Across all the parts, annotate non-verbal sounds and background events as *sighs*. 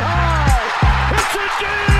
High. Hits it deep.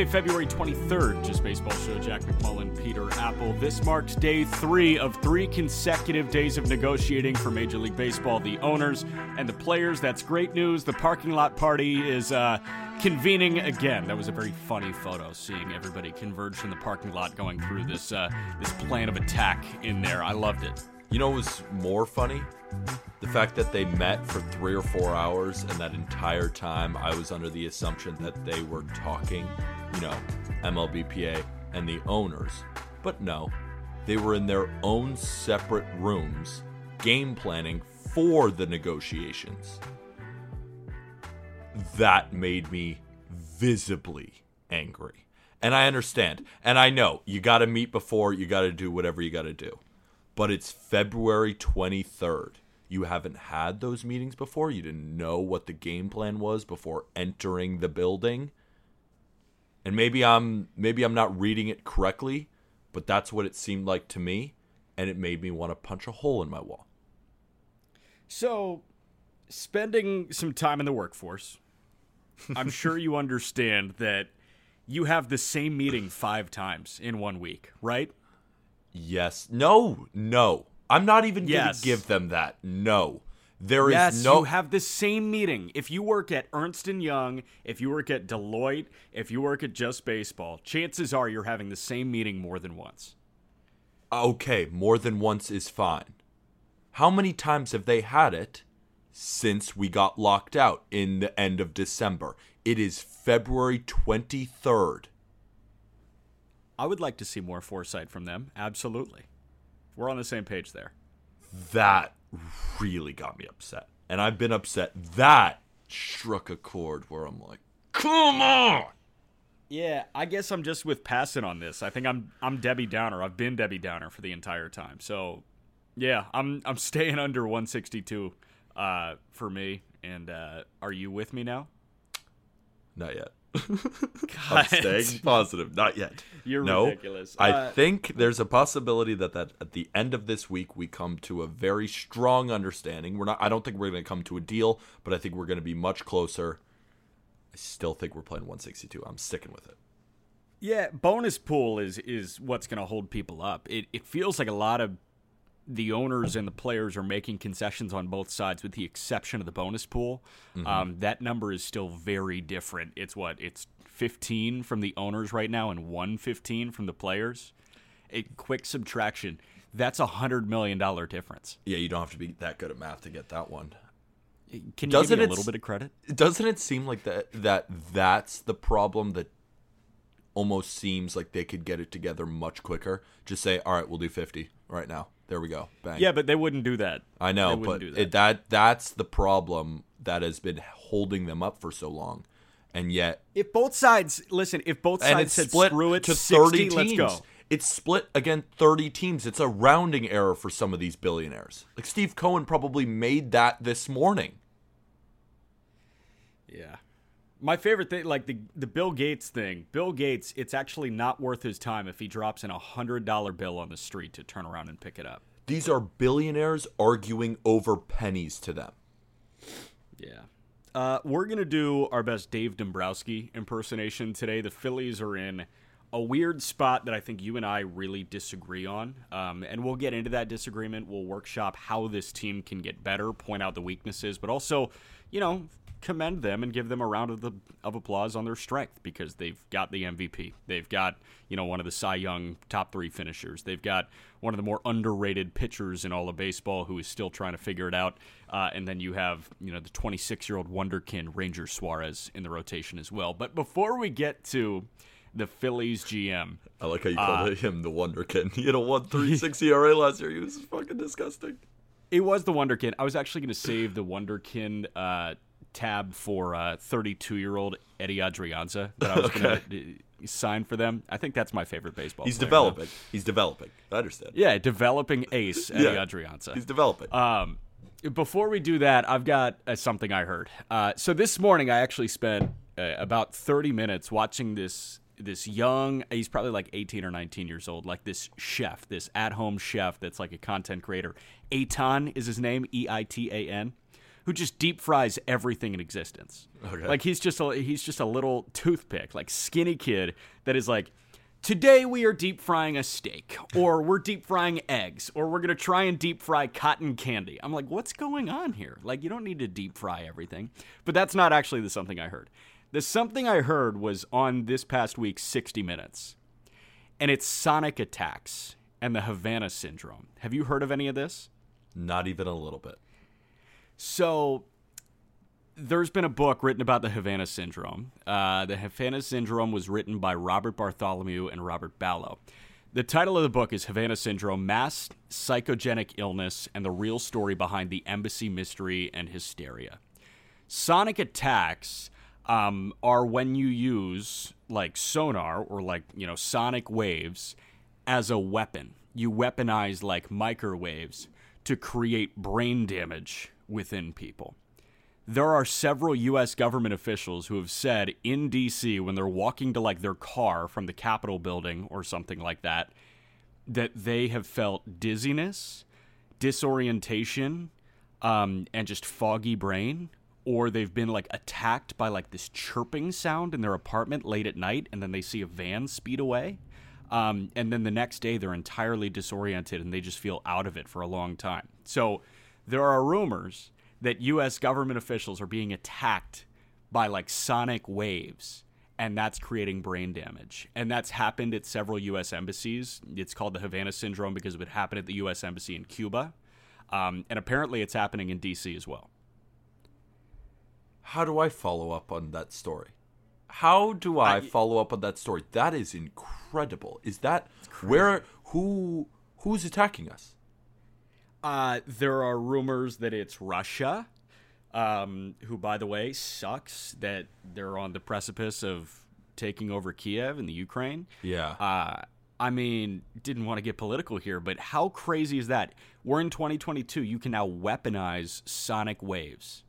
Wednesday, February 23rd, Just Baseball Show. Jack McMullen, Peter Appel. This marks day three of three consecutive days of negotiating for Major League Baseball. The owners and the players. That's great news. The parking lot party is uh, convening again. That was a very funny photo, seeing everybody converged in the parking lot going through this uh, this plan of attack in there. I loved it. You know what was more funny? The fact that they met for three or four hours, and that entire time I was under the assumption that they were talking, you know, MLBPA and the owners. But no, they were in their own separate rooms, game planning for the negotiations. That made me visibly angry. And I understand. And I know you got to meet before, you got to do whatever you got to do but it's February 23rd. You haven't had those meetings before. You didn't know what the game plan was before entering the building. And maybe I'm maybe I'm not reading it correctly, but that's what it seemed like to me and it made me want to punch a hole in my wall. So, spending some time in the workforce, *laughs* I'm sure you understand that you have the same meeting five times in one week, right? Yes. No. No. I'm not even Yes. going to give them that. No. There is yes, no you have the same meeting. If you work at Ernst and Young, if you work at Deloitte, if you work at Just Baseball, chances are you're having the same meeting more than once. Okay, more than once is fine. How many times have they had it since we got locked out in the end of December? It is February 23rd. I would like to see more foresight from them. Absolutely. We're on the same page there. That really got me upset. And I've been upset. That struck a chord where I'm like, come on! Yeah, I guess I'm just with passing on this. I think I'm I'm Debbie Downer. I've been Debbie Downer for the entire time. So, yeah, I'm I'm *laughs* staying under 162 uh, for me. And uh, are you with me now? Not yet. God, I'm staying positive. Not yet. You're no, ridiculous. I Uh, think there's a possibility that, that at the end of this week we come to a very strong understanding. We're not. I don't think we're going to come to a deal, but I think we're going to be much closer. I still think we're playing 162. I'm sticking with it. Yeah, bonus pool is is what's going to hold people up. It it feels like a lot of the owners and the players are making concessions on both sides, with the exception of the bonus pool. Um, that number is still very different. It's what it's 15 from the owners right now and 115 from the players. A quick subtraction. That's a hundred million dollar difference. Yeah, you don't have to be that good at math to get that one. Can you Doesn't give me a little bit of credit? Doesn't it seem like that that that's the problem that almost seems like they could get it together much quicker? Just say, "All right, we'll do 50 right now." There we go. Bang. Yeah, but they wouldn't do that. I know, They but do that. It, that that's the problem that has been holding them up for so long, and yet If both sides listen, if both and sides it's said split screw it to 60, thirty let's teams. go. It's split again thirty teams. It's a rounding error for some of these billionaires. Like Steve Cohen probably made that this morning. Yeah. My favorite thing, like the the Bill Gates thing. Bill Gates, it's actually not worth his time if he drops in a hundred dollar bill on the street to turn around and pick it up. These are billionaires arguing over pennies to them. Yeah. Uh, we're gonna do our best Dave Dombrowski impersonation today. The Phillies are in a weird spot that I think you and I really disagree on. Um, and we'll get into that disagreement. We'll workshop how this team can get better, point out the weaknesses, but also, you know, commend them and give them a round of the of applause on their strength because they've got the MVP. They've got you know one of the Cy Young top three finishers. They've got one of the more underrated pitchers in all of baseball who is still trying to figure it out. Uh, and then you have you know the 26 year old wonderkin Ranger Suarez in the rotation as well. But before we get to the Phillies GM. I like how you called uh, him the Wonderkin. *laughs* He had a one three *laughs* six ERA last year. He was fucking disgusting. It was the Wonderkin. I was actually going to save the Wonderkin uh, tab for 32 uh, year old Eddie Adrianza *laughs* that I was okay. going to sign for them. I think that's my favorite baseball. He's player, developing. He's developing. I understand. Yeah, developing ace Eddie yeah, Adrianza. He's developing. Um, before we do that, I've got uh, something I heard. Uh, so this morning, I actually spent uh, about 30 minutes watching this this young he's probably like 18 or 19 years old like this chef this at-home chef that's like a content creator Eitan is his name E-I-T-A-N who just deep fries everything in existence okay. like he's just a he's just a little toothpick like skinny kid that is like today we are deep frying a steak or we're deep frying eggs or we're going to try and deep fry cotton candy i'm like what's going on here like you don't need to deep fry everything but that's not actually the something i heard the something I heard was on this past week's 60 Minutes, and it's sonic attacks and the Havana syndrome. Have you heard of any of this? Not even a little bit. So, there's been a book written about the Havana syndrome. Uh, the Havana syndrome was written by Robert Bartholomew and Robert Baloh. The title of the book is Havana Syndrome Mass Psychogenic Illness and the Real Story Behind the Embassy Mystery and Hysteria. Sonic attacks um, are when you use like sonar or like you know sonic waves as a weapon. You weaponize like microwaves to create brain damage within people. There are several US government officials who have said in DC when they're walking to like their car from the Capitol building or something like that that they have felt dizziness, disorientation, um, and just foggy brain or they've been like attacked by like this chirping sound in their apartment late at night and then they see a van speed away um, and then the next day they're entirely disoriented and they just feel out of it for a long time so there are rumors that us government officials are being attacked by like sonic waves and that's creating brain damage and that's happened at several us embassies it's called the havana syndrome because it would happen at the us embassy in cuba um, and apparently it's happening in dc as well how do I follow up on that story? How do I, I follow up on that story? That is incredible. Is that where who who's attacking us? Uh, there are rumors that it's Russia, um, who, by the way, sucks that they're on the precipice of taking over Kiev in the Ukraine. Yeah. Uh, I mean, didn't want to get political here, but how crazy is that? We're in 2022. You can now weaponize sonic waves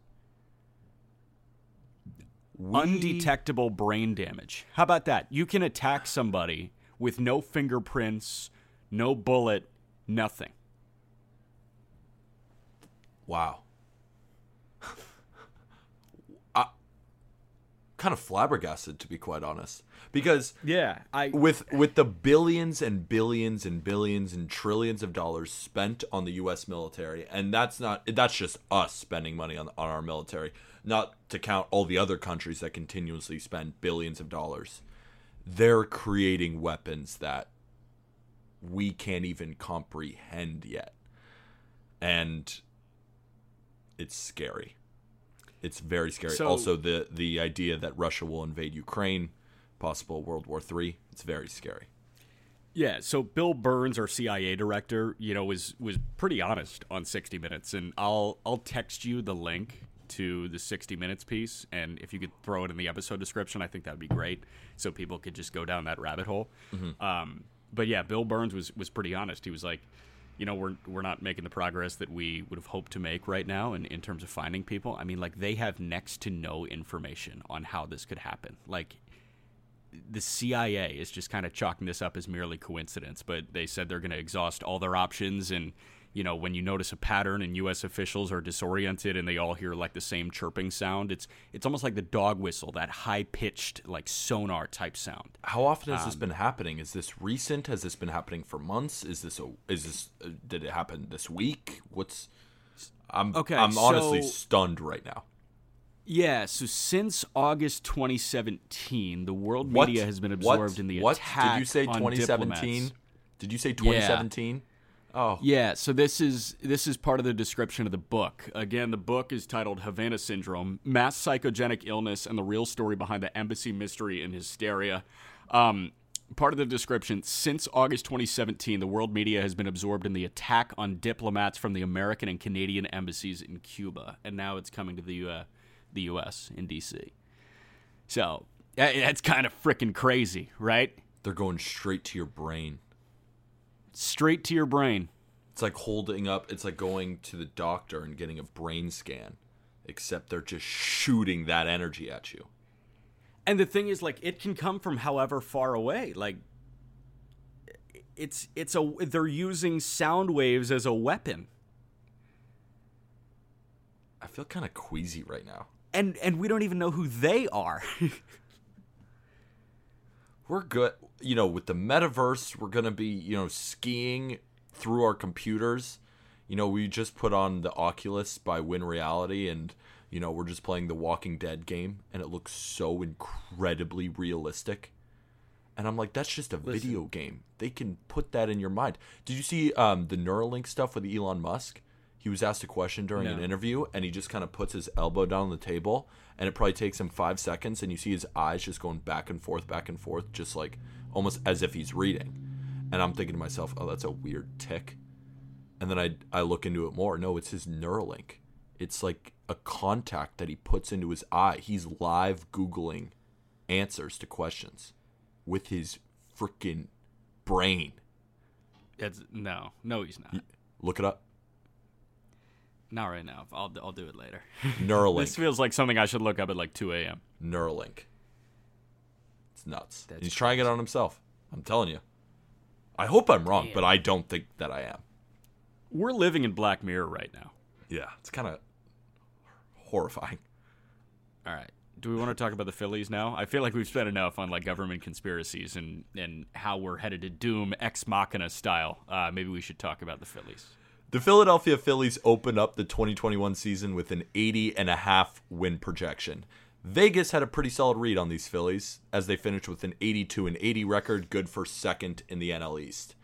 we... undetectable brain damage. How about that? You can attack somebody with no fingerprints, no bullet, nothing. Wow. *laughs* I kind of flabbergasted to be quite honest. Because yeah, I with with the billions and billions and billions and trillions of dollars spent on the US military and that's not that's just us spending money on on our military not to count all the other countries that continuously spend billions of dollars. They're creating weapons that we can't even comprehend yet. And it's scary. It's very scary. So, also the the idea that Russia will invade Ukraine, possible World War 3, it's very scary. Yeah, so Bill Burns, our CIA director, you know, was was pretty honest on 60 Minutes, and I'll I'll text you the link to the 60 minutes piece and if you could throw it in the episode description i think that would be great so people could just go down that rabbit hole mm-hmm. um, but yeah bill burns was, was pretty honest he was like you know we're, we're not making the progress that we would have hoped to make right now in, in terms of finding people. I mean like they have next to no information on how this could happen. Like the CIA is just kind of chalking this up as merely coincidence, but they said they're going to exhaust all their options and you know, when you notice a pattern and U.S. officials are disoriented and they all hear like the same chirping sound, it's it's almost like the dog whistle, that high pitched like sonar type sound. How often has Um, this been happening? Is this recent? Has this been happening for months? Is this a is this uh, did it happen this week? What's I'm Okay, I'm honestly so- stunned right now. Yeah, so since August 2017, the world What? media has been What? absorbed in the what? attack Did you say 2017? Did you say 2017? Oh, Yeah, so this is this is part of the description of the book. Again, the book is titled Havana Syndrome: Mass Psychogenic Illness and the Real Story Behind the Embassy Mystery and Hysteria. Um, part of the description: Since August 2017, the world media has been absorbed in the attack on diplomats from the American and Canadian embassies in Cuba, and now it's coming to the uh, the U.S. in D.C. So that- that's kind of freaking crazy, right? they're going straight to your brain. Straight to your brain. It's like holding up. It's like going to the doctor and getting a brain scan, except they're just shooting that energy at you. And the thing is, like, it can come from however far away. Like, it's it's a they're using sound waves as a weapon, I feel kind of queasy right now. and and we don't even know who they are. *laughs* we're good you know with the metaverse we're gonna be you know skiing through our computers. You know we just put on the oculus by win reality and you know we're just playing the walking dead game and it looks so incredibly realistic. And i'm like that's just a video game. They can put that in your mind. Did you see um, the neuralink stuff with elon musk he was asked a question during an interview and he just kind of puts his elbow down on the table and it probably takes him five seconds and you see his eyes just going back and forth back and forth just like almost as if he's reading. And i'm thinking to myself oh that's a weird tick. And then i, I look into it more. No it's his neuralink. It's like a contact that he puts into his eye. He's live googling answers to questions with his freaking brain. It's, no, no, he's not. look it up Not right now. I'll I'll do it later. *laughs* neuralink this feels like something I should look up at like 2 a.m. Neuralink. It's nuts. That's He's trying it on himself. I'm telling you. I hope I'm wrong, but I don't think that I am. We're living in Black Mirror right now. Yeah, it's kind of horrifying. All right. Do we want to talk about the Phillies now? I feel like we've spent enough on like government conspiracies and and how we're headed to doom ex machina style. Uh, maybe we should talk about the Phillies. The Philadelphia Phillies opened up the 2021 season with an 80 and a half win projection. Vegas had a pretty solid read on these Phillies as they finished with an 82 and 80 record, good for second in the NL East.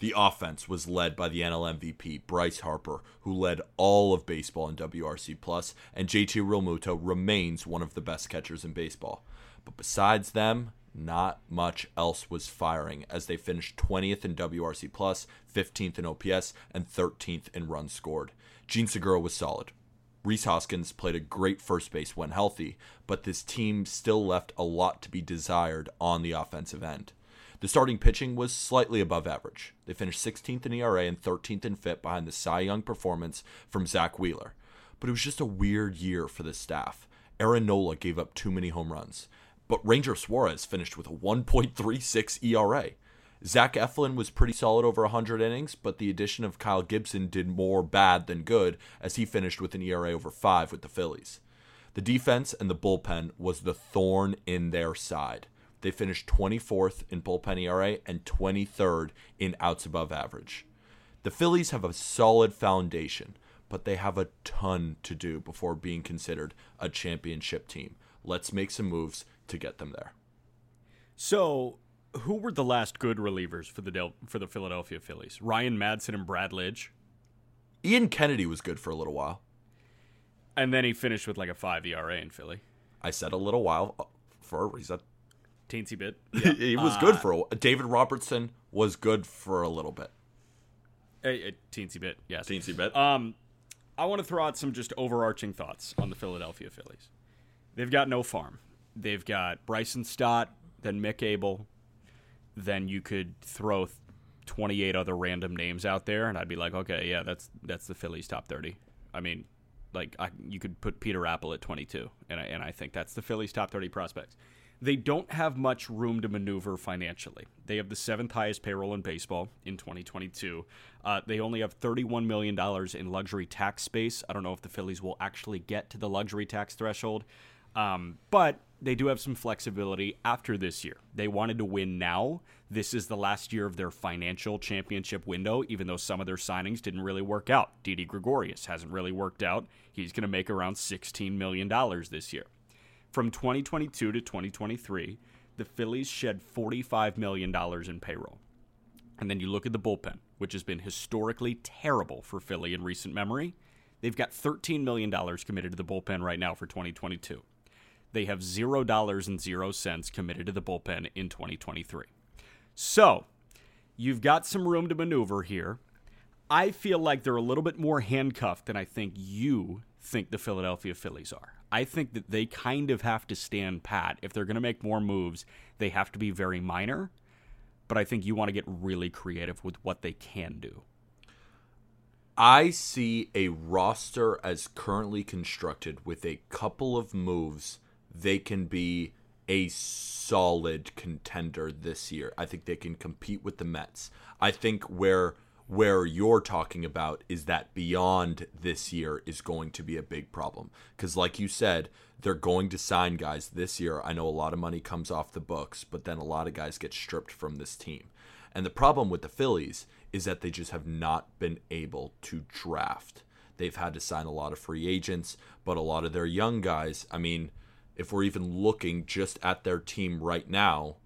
The offense was led by the NL MVP Bryce Harper, who led all of baseball in WRC plus, and JT Realmuto remains one of the best catchers in baseball. But besides them, not much else was firing as they finished 20th in WRC plus, 15th in OPS, and 13th in runs scored. Jean Segura was solid. Rhys Hoskins played a great first base when healthy, but this team still left a lot to be desired on the offensive end. The starting pitching was slightly above average. They finished 16th in ERA and 13th in FIP behind the Cy Young performance from Zack Wheeler. But it was just a weird year for the staff. Aaron Nola gave up too many home runs, but Ranger Suarez finished with a 1.36 ERA. Zach Eflin was pretty solid over 100 innings, but the addition of Kyle Gibson did more bad than good as he finished with an ERA over 5 with the Phillies. The defense and the bullpen was the thorn in their side. They finished 24th in bullpen ERA and 23rd in outs above average. The Phillies have a solid foundation, but they have a ton to do before being considered a championship team. Let's make some moves to get them there. So, who were the last good relievers for the Del- for the Philadelphia Phillies? Ryan Madson and Brad Lidge, Ian Kennedy was good for a little while. and then he finished with like a five ERA in Philly. I said a little while uh, for a reason. Teensy bit. *laughs* he was good for a while. David Robertson was good for a little bit. A, a teensy bit, yes. Teensy bit. Um, I want to throw out some just overarching thoughts on the Philadelphia Phillies. They've got no farm. They've got Bryson Stott, then Mick Abel. Then you could throw 28 other random names out there, and I'd be like, okay, yeah, that's that's the Phillies top 30. I mean, like I, you could put Peter Appel at 22, and I, and I think that's the Phillies top 30 prospects. they don't have much room to maneuver financially. They have the seventh highest payroll in baseball in 2022. Uh, they only have $31 million in luxury tax space. I don't know if the Phillies will actually get to the luxury tax threshold, um, but they do have some flexibility after this year. They wanted to win now. This is the last year of their financial championship window, even though some of their signings didn't really work out. Didi Gregorius hasn't really worked out. He's going to make around $16 million this year. From 2022 to 2023, the Phillies shed $45 million in payroll. And then you look at the bullpen, which has been historically terrible for Philly in recent memory. They've got $13 million committed to the bullpen right now for 2022. They have $0 committed to the bullpen in 2023. So, you've got some room to maneuver here. I feel like they're a little bit more handcuffed than I think you think the Philadelphia Phillies are. I think that they kind of have to stand pat. If they're going to make more moves, they have to be very minor. But I think you want to get really creative with what they can do. I see a roster as currently constructed with a couple of moves. They can be a solid contender this year. I think they can compete with the Mets. I think where where you're talking about is that beyond this year is going to be a big problem because like you said they're going to sign guys this year i know a lot of money comes off the books but then a lot of guys get stripped from this team and the problem with the phillies is that they just have not been able to draft they've had to sign a lot of free agents but a lot of their young guys i mean if we're even looking just at their team right now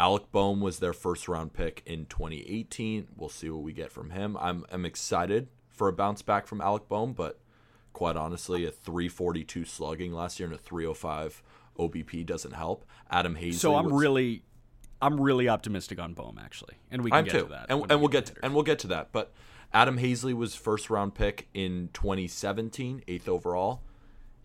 Alec Bohm was their first round pick in 2018. We'll see what we get from him. I'm, I'm excited for a bounce back from Alec Bohm, but quite honestly, a 342 slugging last year and a 305 OBP doesn't help. Adam Haseley. So I'm was, really, I'm really optimistic on Bohm actually, and we can I'm get too. to that. And, and we will get to, and we'll get to that. But Adam Haseley was first round pick in 2017, eighth overall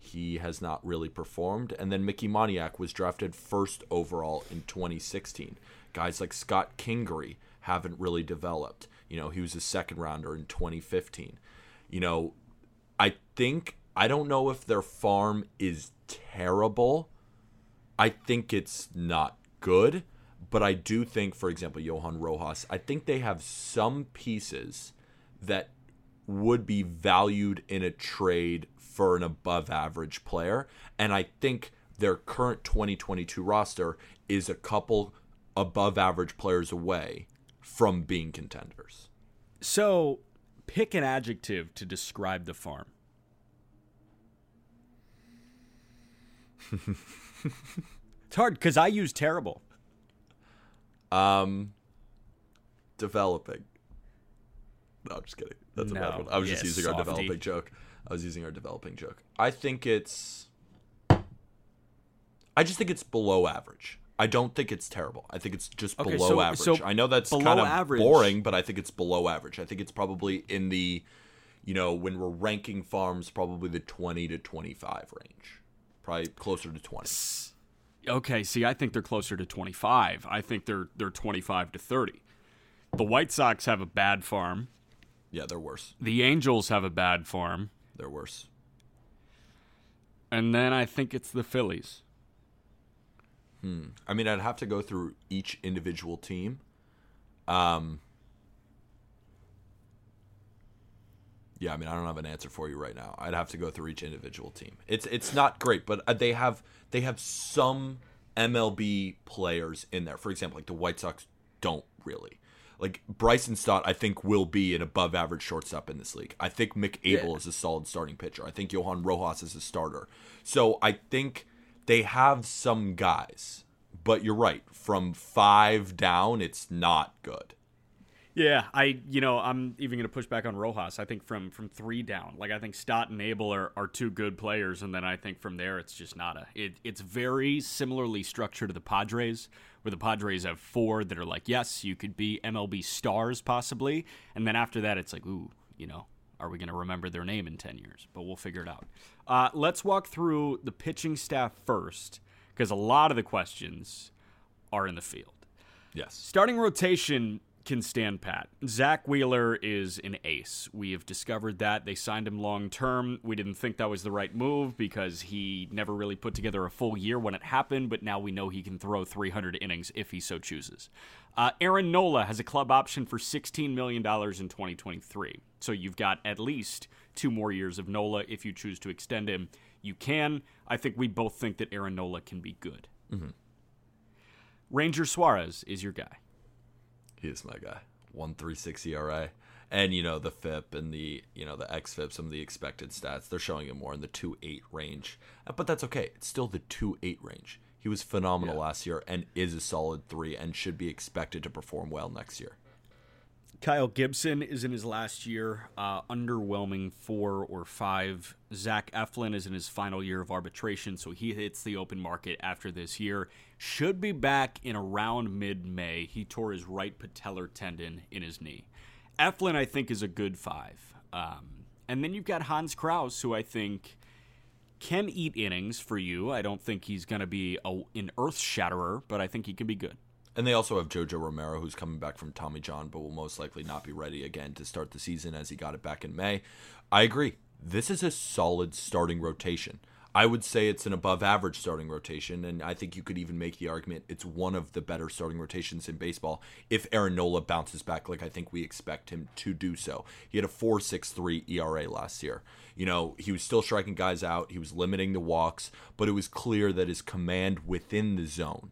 he has not really performed. And then Mickey Moniak was drafted first overall in 2016. Guys like Scott Kingery haven't really developed. You know, he was a second rounder in 2015. You know, I think, I don't know if their farm is terrible. I think it's not good. But I do think, for example, Johan Rojas, I think they have some pieces that would be valued in a trade for an above average player. And I think their current 2022 roster is a couple above average players away from being contenders. So, pick an adjective to describe the farm. *laughs* it's hard because I use terrible. Um, developing. No, I'm just kidding. That's No. a bad one. I was just using our softy. developing joke. I was using our developing joke. I think it's. I just think it's below average. I don't think it's terrible. I think it's just Okay, below so- average. so I know that's kind of average- boring, but I think it's below average. I think it's probably in the, you know, when we're ranking farms, probably the 20 to 25 range. Probably closer to 20. Okay, see, I think they're closer to 25. I think they're they're 25 to 30. The White Sox have a bad farm. Yeah, they're worse. The Angels have a bad farm. They're worse. And then I think it's the Phillies. I mean, I'd have to go through each individual team. Um, yeah, I mean, I don't have an answer for you right now. I'd have to go through each individual team. It's it's not great, but uh, they have they have some MLB players in there. For example, like the White Sox don't really. Like Bryson Stott, I think will be an above average shortstop in this league. I think Mick Abel Yeah. is a solid starting pitcher. I think Johan Rojas is a starter. So I think they have some guys, but you're right. From five down, it's not good. Yeah, I you know I'm even going to push back on Rojas. I think from from three down, like I think Stott and Abel are, are two good players, and then I think from there it's just not a. It, it's very similarly structured to the Padres, where the Padres have four that are like, yes, you could be MLB stars possibly, and then after that it's like, ooh, you know, are we going to remember their name in ten years? But we'll figure it out. Uh, let's walk through the pitching staff first, because a lot of the questions are in the field. Yes. Starting rotation can stand pat. Zack Wheeler is an ace. We have discovered that. They signed him long term. We didn't think that was the right move because he never really put together a full year when it happened, but now we know he can throw 300 innings if he so chooses. Uh, Aaron Nola has a club option for $16 million in 2023. So you've got at least two more years of Nola if you choose to extend him. You can. I think we both think that Aaron Nola can be good. Mm-hmm. Ranger Suarez is your guy. He is my guy. One three six ERA, and you know the FIP and the you know the xFIP, some of the expected stats. They're showing him more in the two eight range, uh, but that's okay. It's still the two eight range. He was phenomenal yeah. last year and is a solid three and should be expected to perform well next year. Kyle Gibson is in his last year, uh, underwhelming four or five. Zach Eflin is in his final year of arbitration, so he hits the open market after this year. Should be back in around mid May. He tore his right patellar tendon in his knee. Eflin, I think, is a good five. Um, and then you've got Hans Crouse, who I think can eat innings for you. I don't think he's going to be a, an earth shatterer, but I think he can be good. And they also have Jojo Romero, who's coming back from Tommy John, but will most likely not be ready again to start the season as he got it back in May. I agree. This is a solid starting rotation. I would say it's an above average starting rotation, and I think you could even make the argument it's one of the better starting rotations in baseball if Aaron Nola bounces back like I think we expect him to do so. He had a 4.63 ERA last year. You know, he was still striking guys out, he was limiting the walks, but it was clear that his command within the zone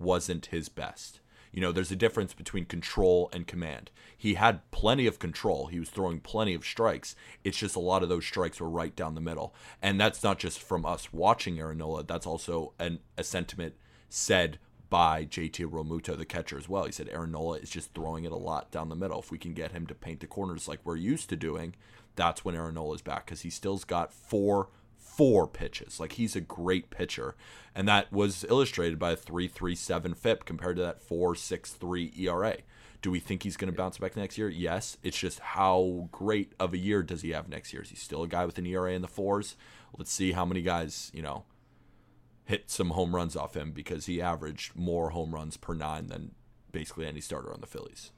wasn't his best. You know, there's a difference between control and command. He had plenty of control. He was throwing plenty of strikes. It's just a lot of those strikes were right down the middle. And that's not just from us watching Aaron Nola, that's also an, a sentiment said by JT Realmuto, the catcher, as well. He said Aaron Nola is just throwing it a lot down the middle. If we can get him to paint the corners like we're used to doing, that's when Aaron Nola is back because he still's got four four pitches. Like he's a great pitcher. And that was illustrated by a 337 FIP compared to that 463 ERA. Do we think he's going to bounce back next year? Yes. It's just how great of a year does he have next year? Is he still a guy with an ERA in the fours? Let's see how many guys, you know, hit some home runs off him because he averaged more home runs per nine than basically any starter on the Phillies.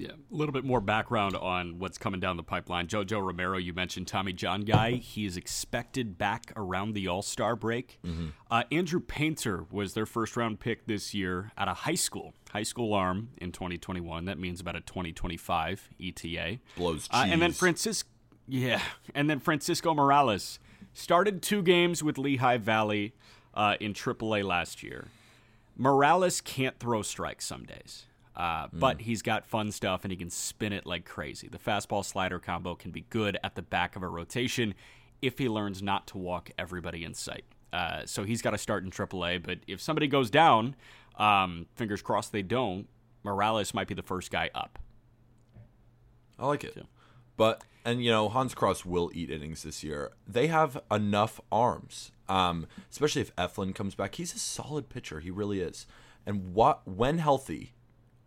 Yeah, a little bit more background on what's coming down the pipeline. Jojo Romero, you mentioned Tommy John guy. He is expected back around the All Star break. Mm-hmm. Uh, Andrew Painter was their first round pick this year at a high school, high school arm in 2021. That means about a 2025 ETA. Blows cheese. Uh, and then Francisco, yeah, and then Francisco Morales started two games with Lehigh Valley uh, in AAA last year. Morales can't throw strikes some days. Uh, mm. But he's got fun stuff and he can spin it like crazy. The fastball slider combo can be good at the back of a rotation if he learns not to walk everybody in sight. Uh, so he's got to start in AAA. But if somebody goes down, um, fingers crossed they don't, Morales might be the first guy up. I like it. So. But, and you know, Hans Crouse will eat innings this year. They have enough arms, um, especially if Eflin comes back. He's a solid pitcher. He really is. And what when healthy,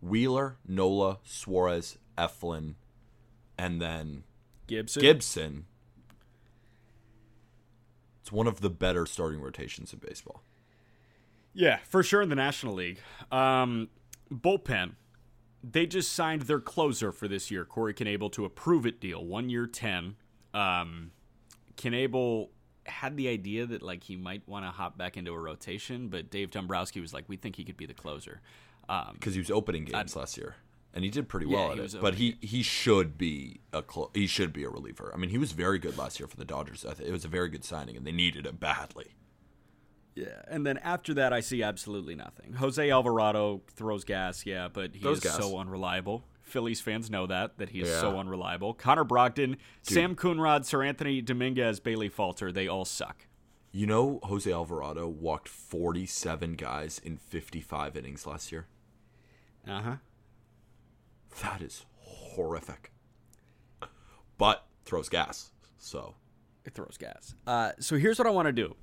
Wheeler, Nola, Suarez, Eflin, and then Gibson. Gibson. It's one of the better starting rotations in baseball. Yeah, for sure in the National League. Um, bullpen. They just signed their closer for this year, Corey Knebel, to a prove it deal, one year, 10. Um, Knebel had the idea that like he might want to hop back into a rotation, but Dave Dombrowski was like, "We think he could be the closer." Because um, he was opening games I, last year and he did pretty well yeah, at it. But he he should be a cl- he should be a reliever. I mean, he was very good last year for the Dodgers. it was a very good signing, and they needed it badly. Yeah, and then after that, I see absolutely nothing. Jose Alvarado throws gas, yeah, but he throws is gas. so unreliable. Phillies fans know that that he is yeah. so unreliable. Connor Brogdon, Dude. Sam Coonrod, Seranthony Dominguez, Bailey Falter, they all suck. You know, Jose Alvarado walked 47 guys in 55 innings last year. Uh huh. That is horrific. But throws gas. So it throws gas. Uh, so here's what I want to do.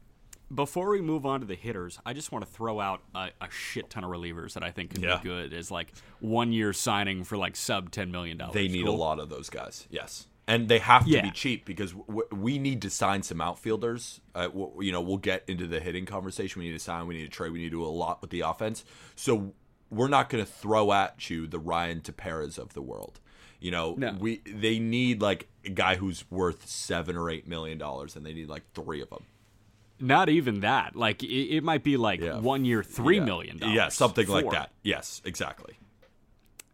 Before we move on to the hitters, I just want to throw out a, a shit ton of relievers that I think can yeah. be good as like one year signing for like sub ten million dollars. They need cool. a lot of those guys. Yes, and they have to yeah. be cheap because w- we need to sign some outfielders. Uh, w- you know, we'll get into the hitting conversation. We need to sign. We need to trade. We need to do a lot with the offense. So we're not going to throw at you the Ryan Teperas of the world. You know, No. we they need like a guy who's worth seven or eight million dollars, and they need like three of them. Not even that. Like it, it might be like Yeah. one year, three yeah. million dollars. Yeah, something like that. Yes, exactly.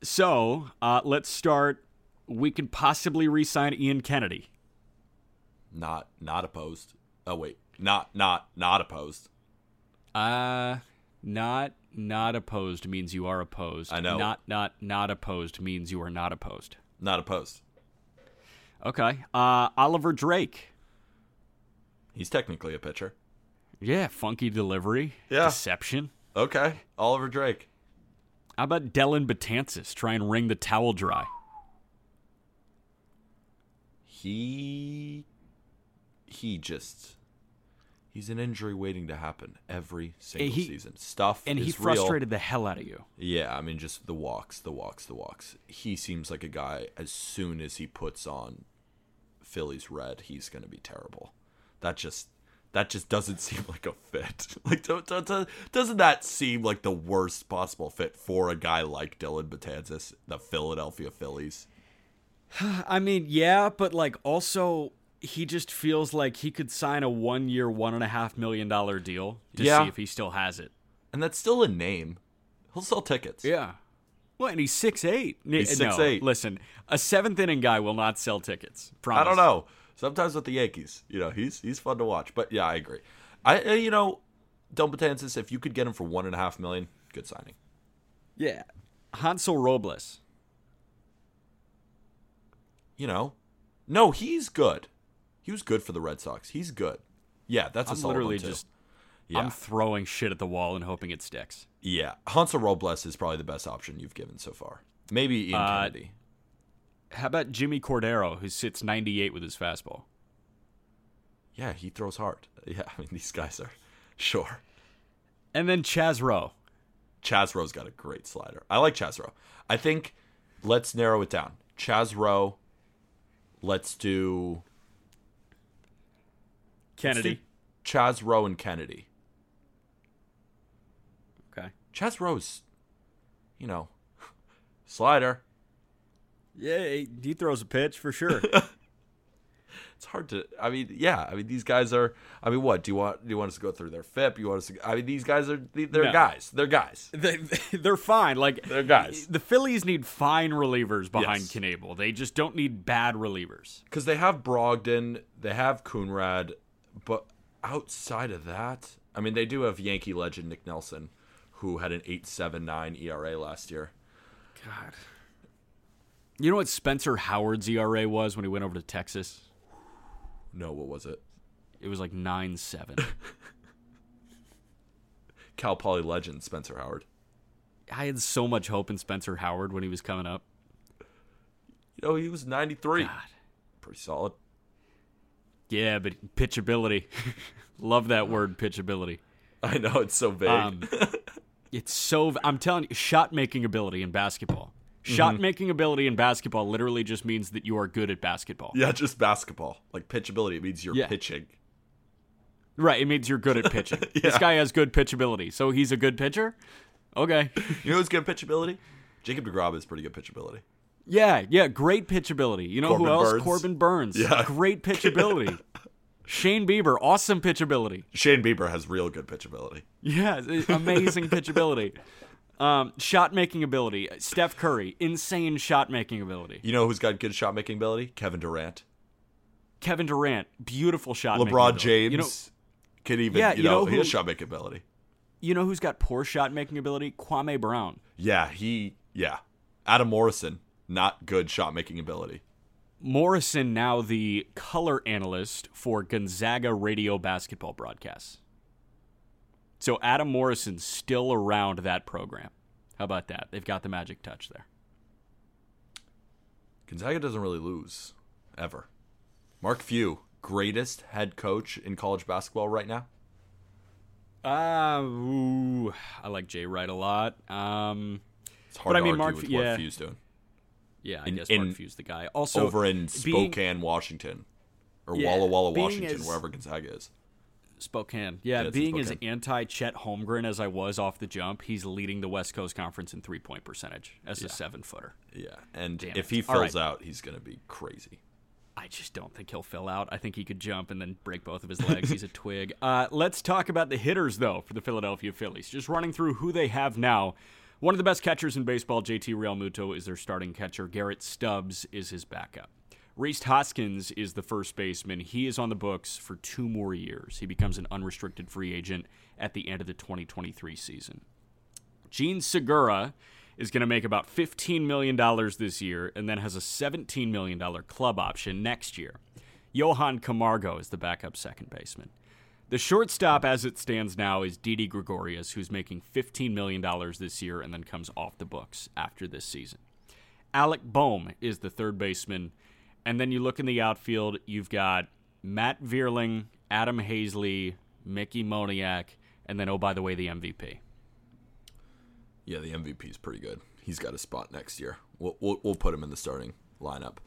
So uh, let's start. We could possibly re-sign Ian Kennedy. Not not opposed. Oh wait, not not not opposed. Uh not not opposed means you are opposed. I know. Not not not opposed means you are not opposed. Not opposed. Okay. Uh Oliver Drake. He's technically a pitcher. Yeah, funky delivery. Yeah. Deception. Okay, Oliver Drake. How about Dellin Betances? Try and wring the towel dry. He he just he's an injury waiting to happen every single he- season. Stuff And is he real. frustrated the hell out of you. Yeah, I mean, just the walks, the walks, the walks. He seems like a guy. As soon as he puts on Phillies red, he's going to be terrible. That just that just doesn't *laughs* seem like a fit. *laughs* Like, don't, don't, don't- doesn't that seem like the worst possible fit for a guy like Dellin Betances, the Philadelphia Phillies? *sighs* I mean, yeah, but like also he just feels like he could sign a one year, one and a half million dollar deal to Yeah. see if he still has it. And that's still a name. He'll sell tickets. Yeah. Well, and he's six eight. He's no, 6'8". Listen, a seventh inning guy will not sell tickets. Promise. I don't know. Sometimes with the Yankees, you know, he's he's fun to watch. But yeah, I agree. I uh, you know, Dellin Betances, if you could get him for one and a half million, good signing. Yeah. Hansel Robles. You know, no, he's good. He was good for the Red Sox. He's good. Yeah, that's a I'm solid literally just yeah, I'm throwing shit at the wall and hoping it sticks. yeah. Hansel Robles is probably the best option you've given so far. Maybe Ian Uh, Kennedy. How about Jimmy Cordero, who sits 98 with his fastball? Yeah, he throws hard. *laughs* Yeah, I mean these guys are *laughs* sure. And then Chaz Roe. Chaz Roe's got a great slider. I like Chaz Roe. I think let's narrow it down. Chaz Roe. Let's do Kennedy. Chaz Roe and Kennedy. Okay. Chaz Roe's, you know, *laughs* slider. Yeah, he he throws a pitch for sure. *laughs* It's hard to. I mean, yeah. I mean, these guys are. I mean, what do you want? Do you want us to go through their FIP? You want us to? I mean, these guys are. They're No. guys. They're guys. they, *laughs* they're fine. Like They're guys. The Phillies need fine relievers behind Yes. Knebel. They just don't need bad relievers. because they have Brogdon, they have Coonrod, but outside of that, I mean, they do have Yankee legend Nick Nelson, who had an eight seven nine ERA last year. God. You know what Spencer Howard's ERA was when he went over to Texas? No, what was it? It was like nine seven. *laughs* Cal Poly legend Spencer Howard. I had so much hope in Spencer Howard when he was coming up. You know, he was ninety three. God. Pretty solid. Yeah, but pitchability. *laughs* Love that word, pitchability. I know it's so big. Um, it's so. I'm telling you, shot making ability in basketball. Shot Mm-hmm. making ability in basketball literally just means that you are good at basketball. yeah, just basketball. Like pitchability, it means you're Yeah. pitching. Right, it means you're good at *laughs* pitching. This guy has good pitchability, so he's a good pitcher. Okay. *laughs* You know who's good pitchability? Jacob DeGrom is pretty good pitchability. Yeah, yeah, great pitchability. You know who else? Burnes. Corbin Burnes. Yeah. *laughs* Great pitchability. *laughs* Shane Bieber, awesome pitchability. Shane Bieber has real good pitchability. Yeah, *laughs* amazing pitchability. Um, shot making ability. Steph Curry, insane shot making ability. You know who's got good shot making ability? Kevin Durant. Kevin Durant, beautiful shot. making LeBron. James You know, can even, Yeah, you, you know, know he has shot making ability. you know who's got poor shot making ability? Kwame Brown. Yeah, he, yeah. Adam Morrison, not good shot making ability. Morrison now the color analyst for Gonzaga radio basketball broadcasts. So Adam Morrison's still around that program. How about that? They've got the magic touch there. Gonzaga doesn't really lose, ever. Mark Few, greatest head coach in college basketball right now. Uh, ooh, I like Jay Wright a lot. Um, It's hard But I to mean, argue Mark with what yeah. Few's doing. Yeah, I In- guess in- Mark Few's the guy. Also, Over in being- Spokane, Washington. Or Yeah, Walla Walla, Washington, as- wherever Gonzaga is. Spokane. Yeah, Yeah, being as anti Chet Holmgren as I was off the jump, he's leading the West Coast Conference in three point percentage as a seven footer. Yeah, and Damn if it. he fills right. out, he's going to be crazy. I just don't think he'll fill out. I think he could jump and then break both of his legs. He's a *laughs* twig. Uh, let's talk about the hitters, though, for the Philadelphia Phillies. Just running through who they have now. One of the best catchers in baseball, JT Realmuto, is their starting catcher. Garrett Stubbs is his backup. Rhys Hoskins is the first baseman. He is on the books for two more years. He becomes an unrestricted free agent at the end of the 2023 season. Jean Segura is going to make about $15 million this year and then has a $17 million club option next year. Johan Camargo is the backup second baseman. The shortstop, as it stands now, is Didi Gregorius, who's making $15 million this year and then comes off the books after this season. Alec Bohm is the third baseman. And then you look in the outfield, you've got Matt Vierling, Adam Haseley, Mickey Moniak, and then, oh, by the way, the MVP. Yeah, the MVP is pretty good. He's got a spot next year. We'll we'll, we'll put him in the starting lineup.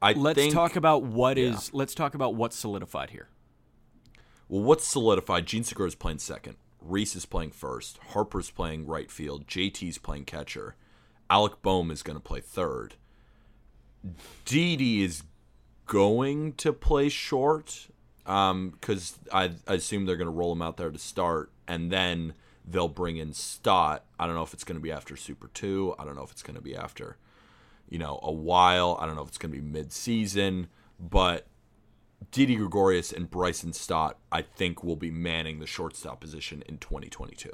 I Let's think, talk about what is. yeah. Let's talk about what's solidified here. Well, what's solidified? Jean is playing second. Rhys is playing first. Harper's playing right field. JT's playing catcher. Alec Bohm is going to play third. Didi is going to play short um, because I, I assume they're going to roll him out there to start, and then they'll bring in Stott. I don't know if it's going to be after Super Two. I don't know if it's going to be after, you know, a while. I don't know if it's going to be mid-season, but Didi Gregorius and Bryson Stott, I think, will be manning the shortstop position in 2022.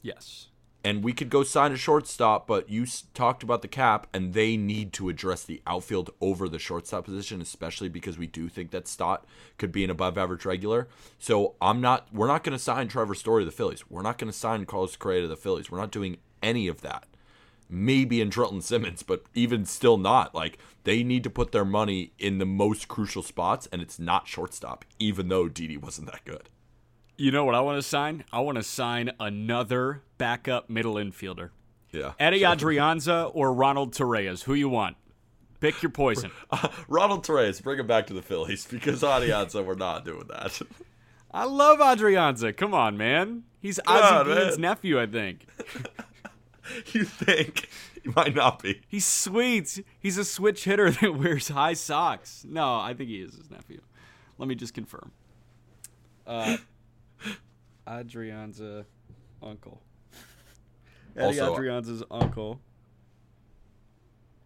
Yes. And we could go sign a shortstop, but you s- talked about the cap, and they need to address the outfield over the shortstop position, especially because we do think that Stott could be an above-average regular. So I'm not. We're not going to sign Trevor Story to the Phillies. We're not going to sign Carlos Correa to the Phillies. We're not doing any of that. Maybe in Drelton Simmons, but even still not. Like they need to put their money in the most crucial spots, and it's not shortstop, even though Didi wasn't that good. You know what I want to sign? I want to sign another backup middle infielder. Yeah. Eddie Adrianza or Ronald Torreyes. Who you want? Pick your poison. *laughs* Uh, Ronald Torreyes, bring him back to the Phillies because Adrianza, we're not doing that. *laughs* I love Adrianza. Come on, man. He's Ozzie Guillen's nephew, I think. *laughs* *laughs* you think he might not be? He's sweet. He's a switch hitter *laughs* that wears high socks. No, I think he is his nephew. Let me just confirm. Uh, *laughs* Adrianza, uncle. Eddie Also- Adrianza's uncle.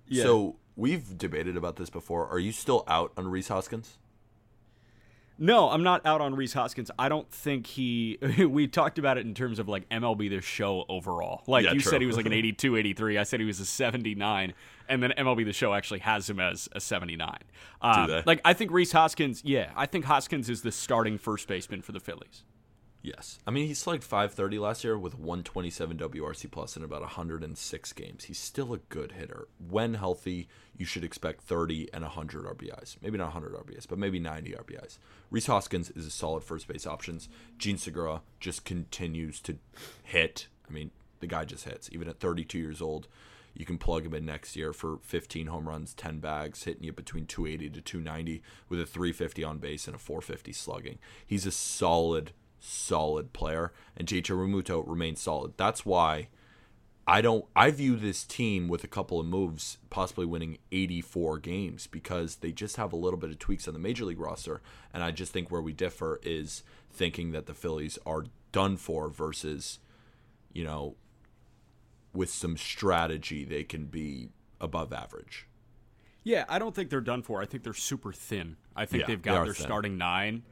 Yeah. So we've debated about this before. Are you still out on Rhys Hoskins? No, I'm not out on Rhys Hoskins. I don't think he. *laughs* we talked about it in terms of like MLB the show overall. Like Yeah, you true. said, he was like an *laughs* 82, 83. I said he was a 79, and then MLB the show actually has him as a 79. Um? Like I think Rhys Hoskins. Yeah, I think Hoskins is the starting first baseman for the Phillies. Yes. I mean, he slugged 530 last year with 127 WRC plus in about 106 games. He's still a good hitter. When healthy, you should expect 30 and 100 RBIs. Maybe not 100 RBIs, but maybe 90 RBIs. Rhys Hoskins is a solid first base options. Jean Segura just continues to hit. I mean, the guy just hits. Even at 32 years old, you can plug him in next year for 15 home runs, 10 bags, hitting you between 280 to 290 with a 350 on base and a 450 slugging. He's a solid, solid player, and JT Realmuto remains solid. That's why I don't. I view this team with a couple of moves possibly winning 84 games because they just have a little bit of tweaks on the major league roster, and I just think where we differ is thinking that the Phillies are done for versus, you know, with some strategy they can be above average. Yeah, I don't think they're done for. I think they're super thin. I think Yeah, they've got are their thin. starting nine.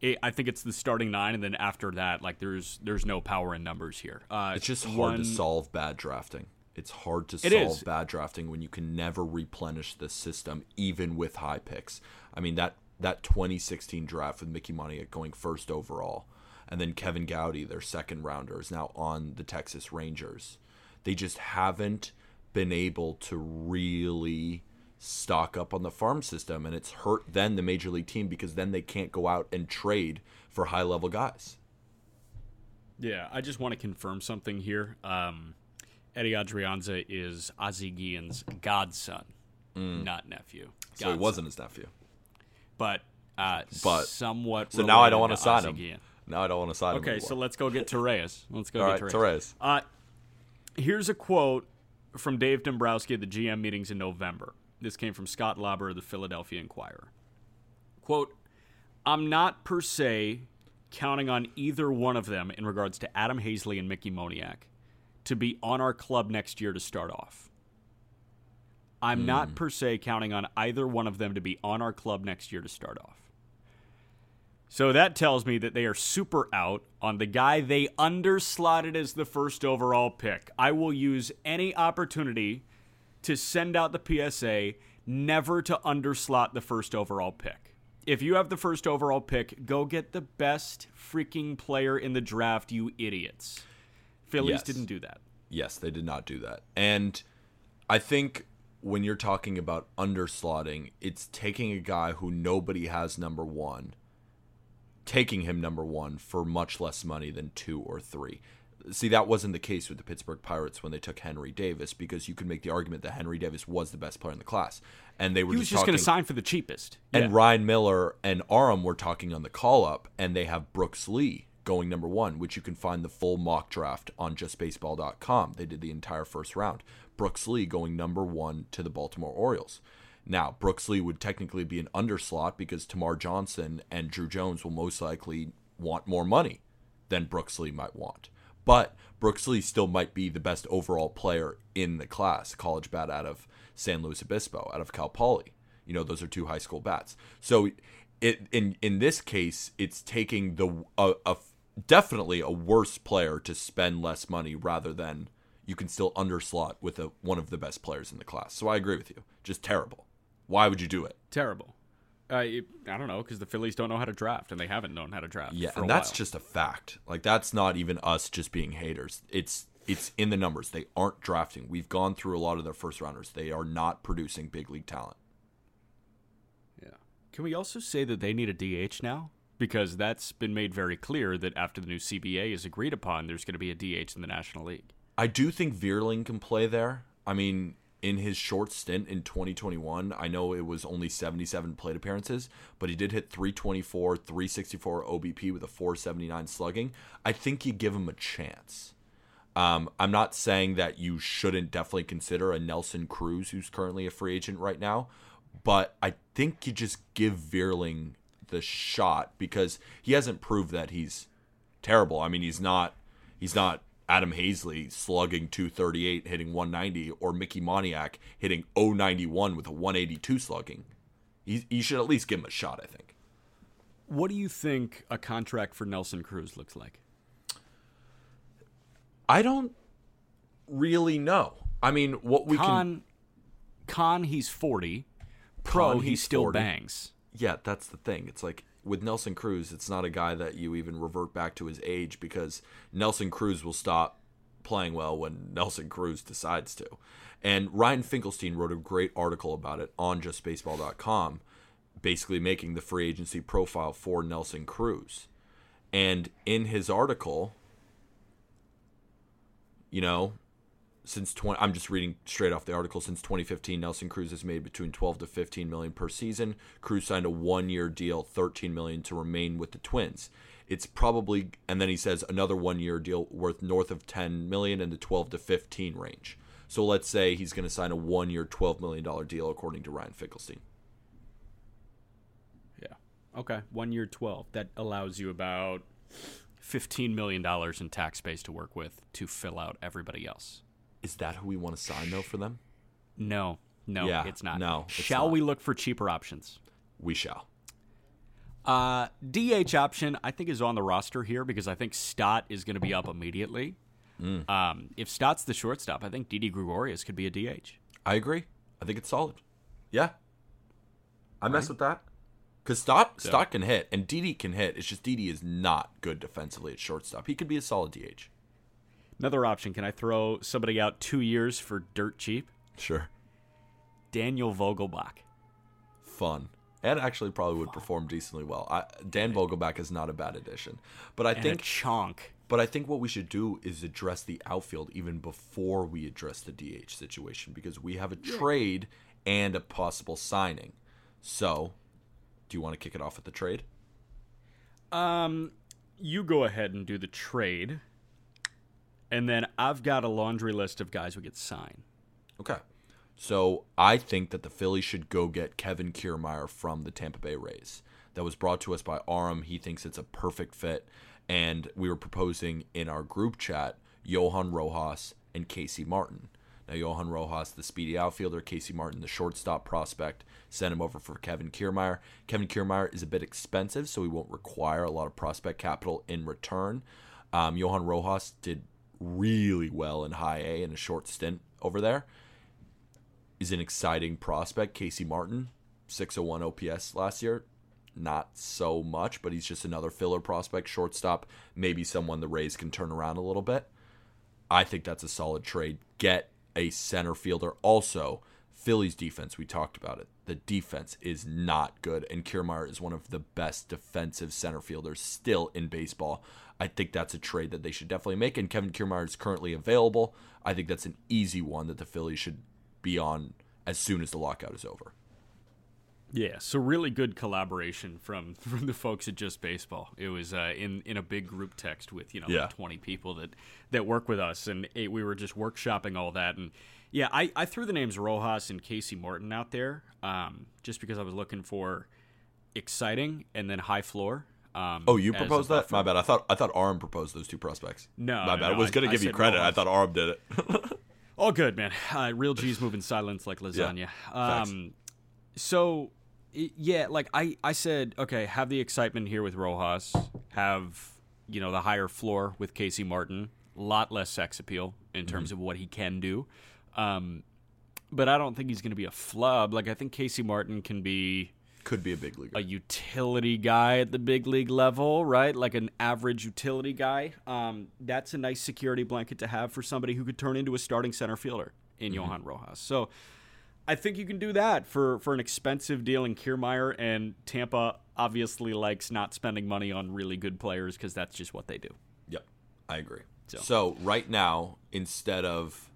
It, I think it's the starting nine, and then after that, like there's there's no power in numbers here. Uh, It's just hard one- to solve bad drafting. It's hard to It solve is. bad drafting when you can never replenish the system, even with high picks. I mean that that 2016 draft with Mickey Moniak going first overall, and then Kevin Gowdy, their second rounder, is now on the Texas Rangers. They just haven't been able to really stock up on the farm system, and it's hurt then the major league team because then they can't go out and trade for high level guys. Yeah, I just want to confirm something here. Um, Eddie Adrianza is Ozzie Guillen's godson, not nephew. Mm. So he wasn't his nephew. But Uh, But- somewhat. So now I don't want to sign him. Now I don't want to sign him. Okay, so let's go get Torreyes. Let's go All get right, Torreyes. Torreyes. Uh, here's a quote from Dave Dombrowski at the GM meetings in November. This came from Scott Lauber of the Philadelphia Inquirer. Quote, I'm not per se counting on either one of them in regards to Adam Haseley and Mickey Moniak to be on our club next year to start off. I'm hmm. not per se counting on either one of them to be on our club next year to start off. So that tells me that they are super out on the guy they underslotted as the first overall pick. I will use any opportunity to send out the PSA never to underslot the first overall pick. If you have the first overall pick, go get the best freaking player in the draft, you idiots. Phillies Yes. didn't do that. Yes, they did not do that. And I think when you're talking about underslotting, it's taking a guy who nobody has number one, taking him number one for much less money than two or three. See, that wasn't the case with the Pittsburgh Pirates when they took Henry Davis because you could make the argument that Henry Davis was the best player in the class. And they were He was just, just going to sign for the cheapest. and Yeah. Ryan Miller and Aram were talking on the call up, and they have Brooks Lee going number one, which you can find the full mock draft on justbaseball.com. They did the entire first round. Brooks Lee going number one to the Baltimore Orioles. Now, Brooks Lee would technically be an underslot because Termarr Johnson and Druw Jones will most likely want more money than Brooks Lee might want. But Brooks Lee still might be the best overall player in the class, college bat out of San Luis Obispo, out of Cal Poly. You know, those are two high school bats. So it in in this case, it's taking the a, a definitely a worse player to spend less money rather than you can still underslot with a, one of the best players in the class. So I agree with you. Just terrible. Why would you do it? Terrible. Uh, it- I don't know because the Phillies don't know how to draft, and they haven't known how to draft. Yeah, and that's while. just a fact. Like that's not even us just being haters. It's it's in the numbers. They aren't drafting. We've gone through a lot of their first rounders. They are not producing big league talent. Yeah. Can we also say that they need a DH now? Because that's been made very clear that after the new CBA is agreed upon, there's going to be a DH in the National League. I do think Vierling can play there. I mean, in his short stint in 2021, I know it was only 77 plate appearances, but he did hit 324, 364 OBP with a 479 slugging. I think you give him a chance. Um, I'm not saying that you shouldn't definitely consider a Nelson Cruz, who's currently a free agent right now, but I think you just give Vierling the shot because he hasn't proved that he's terrible. I mean, he's not he's not Adam Haseley slugging 238 hitting 190 or Mickey Moniak hitting 091 with a 182 slugging. He, you should at least give him a shot, I think. What do you think a contract for Nelson Cruz looks like? I don't really know. I mean, what we can Con, con, he's 40. Pro, Con, he he's still 40. bangs. Yeah, that's the thing. It's like with Nelson Cruz, it's not a guy that you even revert back to his age because Nelson Cruz will stop playing well when Nelson Cruz decides to. And Ryan Finkelstein wrote a great article about it on justbaseball.com, basically making the free agency profile for Nelson Cruz. And in his article, you know, since 20 I'm just reading straight off the article since 2015 Nelson Cruz has made between 12 to 15 million per season. Cruz signed a 1-year deal 13 million to remain with the Twins. It's probably and then he says another 1-year deal worth north of 10 million in the 12 to 15 range. So let's say he's going to sign a 1-year 12 million dollar deal according to Ryan Finkelstein. Yeah. Okay. One year, 12. That allows you about $15 million in tax base to work with to fill out everybody else. Is that who we want to sign though for them? No, no, Yeah, it's not. no, it's Shall not. we look for cheaper options? We shall. Uh, DH option, I think, is on the roster here because I think Stott is going to be up immediately. Mm. Um, if Stott's the shortstop, I think Didi Gregorius could be a DH. I agree. I think it's solid. Yeah. I mess with that. Because Stott, Stott can hit, and Didi can hit. It's just Didi is not good defensively at shortstop. He could be a solid DH. Another option, can I throw somebody out two years for dirt cheap? Sure. Daniel Vogelbach. Fun. And actually probably would perform decently well. I, Dan Vogelbach is not a bad addition. But I And think chonk. but I think what we should do is address the outfield even before we address the DH situation because we have a trade and a possible signing. So, Do you want to kick it off with the trade? Um, you go ahead and do the trade, and then I've got a laundry list of guys we could sign. Okay. So I think that the Phillies should go get Kevin Kiermaier from the Tampa Bay Rays. That was brought to us by Aram. He thinks it's a perfect fit. And we were proposing in our group chat Johan Rojas and Casey Martin. Now, Johan Rojas, the speedy outfielder, Casey Martin, the shortstop prospect, sent him over for Kevin Kiermaier. Kevin Kiermaier is a bit expensive, so he won't require a lot of prospect capital in return. Um, Johan Rojas did really well in high A in a short stint over there. Is an exciting prospect. Casey Martin, 601 OPS last year. Not so much, but he's just another filler prospect, shortstop, maybe someone the Rays can turn around a little bit. I think that's a solid trade. Get a center fielder. Also, Phillies defense, we talked about it. The defense is not good, and Kiermaier is one of the best defensive center fielders still in baseball. I think that's a trade that they should definitely make, and Kevin Kiermaier is currently available. I think that's an easy one that the Phillies should be on as soon as the lockout is over. Yeah, so really good collaboration from *laughs* from the folks at Just Baseball. It was uh, in in a big group text with you know Yeah. like twenty people that that work with us, and eh, we were just workshopping all that. And yeah, I, I threw the names Rojas and Casey Martin out there um, just because I was looking for exciting and then high floor. Um, Oh, you proposed that? My bad. I thought I thought Aram proposed those two prospects. No, my no, bad. no, I was gonna I give you credit. I thought Aram did it. *laughs* All good, man. Uh, real G's moving silence like lasagna. Facts. Um, so, yeah, like I, I said, okay, have the excitement here with Rojas, have you know the higher floor with Casey Martin, a lot less sex appeal in terms of what he can do. Um, but I don't think he's going to be a flub. Like I think Casey Martin can be Could be a big league, a utility guy at the big league level, right? Like an average utility guy. Um, that's a nice security blanket to have for somebody who could turn into a starting center fielder in Johan Rojas. So I think you can do that for, for an expensive deal in Kiermaier, and Tampa obviously likes not spending money on really good players because that's just what they do. Yep, I agree. So. So- right now, instead of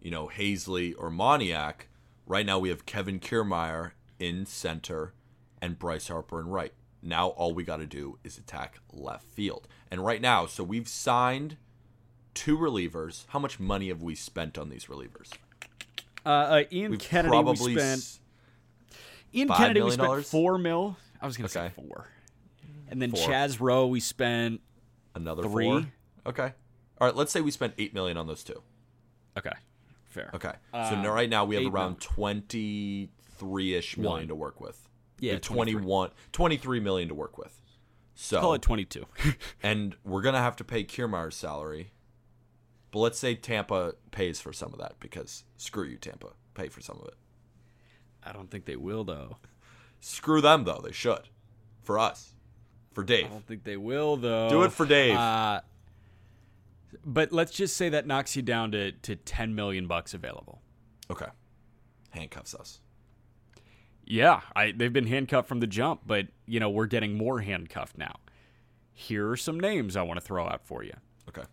you know Haseley or Moniak, right now we have Kevin Kiermaier in center and Bryce Harper in right. Now all we got to do is attack left field. And right now, so we've signed two relievers. How much money have we spent on these relievers? Uh, uh, Ian We've Kennedy, probably we spent. Ian 5 Kennedy, we spent dollars? four mil. I was going to Okay. say four. And then Four. Chaz Roe, we spent another Three. four. Okay. All right. Let's say we spent eight million on those two. Okay, fair. Okay. so Uh, now, right now we have around 23 ish million to work with. Yeah, We have 21, 23 million to work with. So, Call it 22. *laughs* and we're going to have to pay Kiermaier's salary. But let's say Tampa pays for some of that because screw you, Tampa. Pay for some of it. I don't think they will, though. Screw them, though. They should. For us. For Dave. I don't think they will, though. Do it for Dave. Uh, but let's just say that knocks you down to, to 10 million bucks available. Okay. Handcuffs us. Yeah, I, they've been handcuffed from the jump, but you know we're getting more handcuffed now. Here are some names I want to throw out for you. Okay.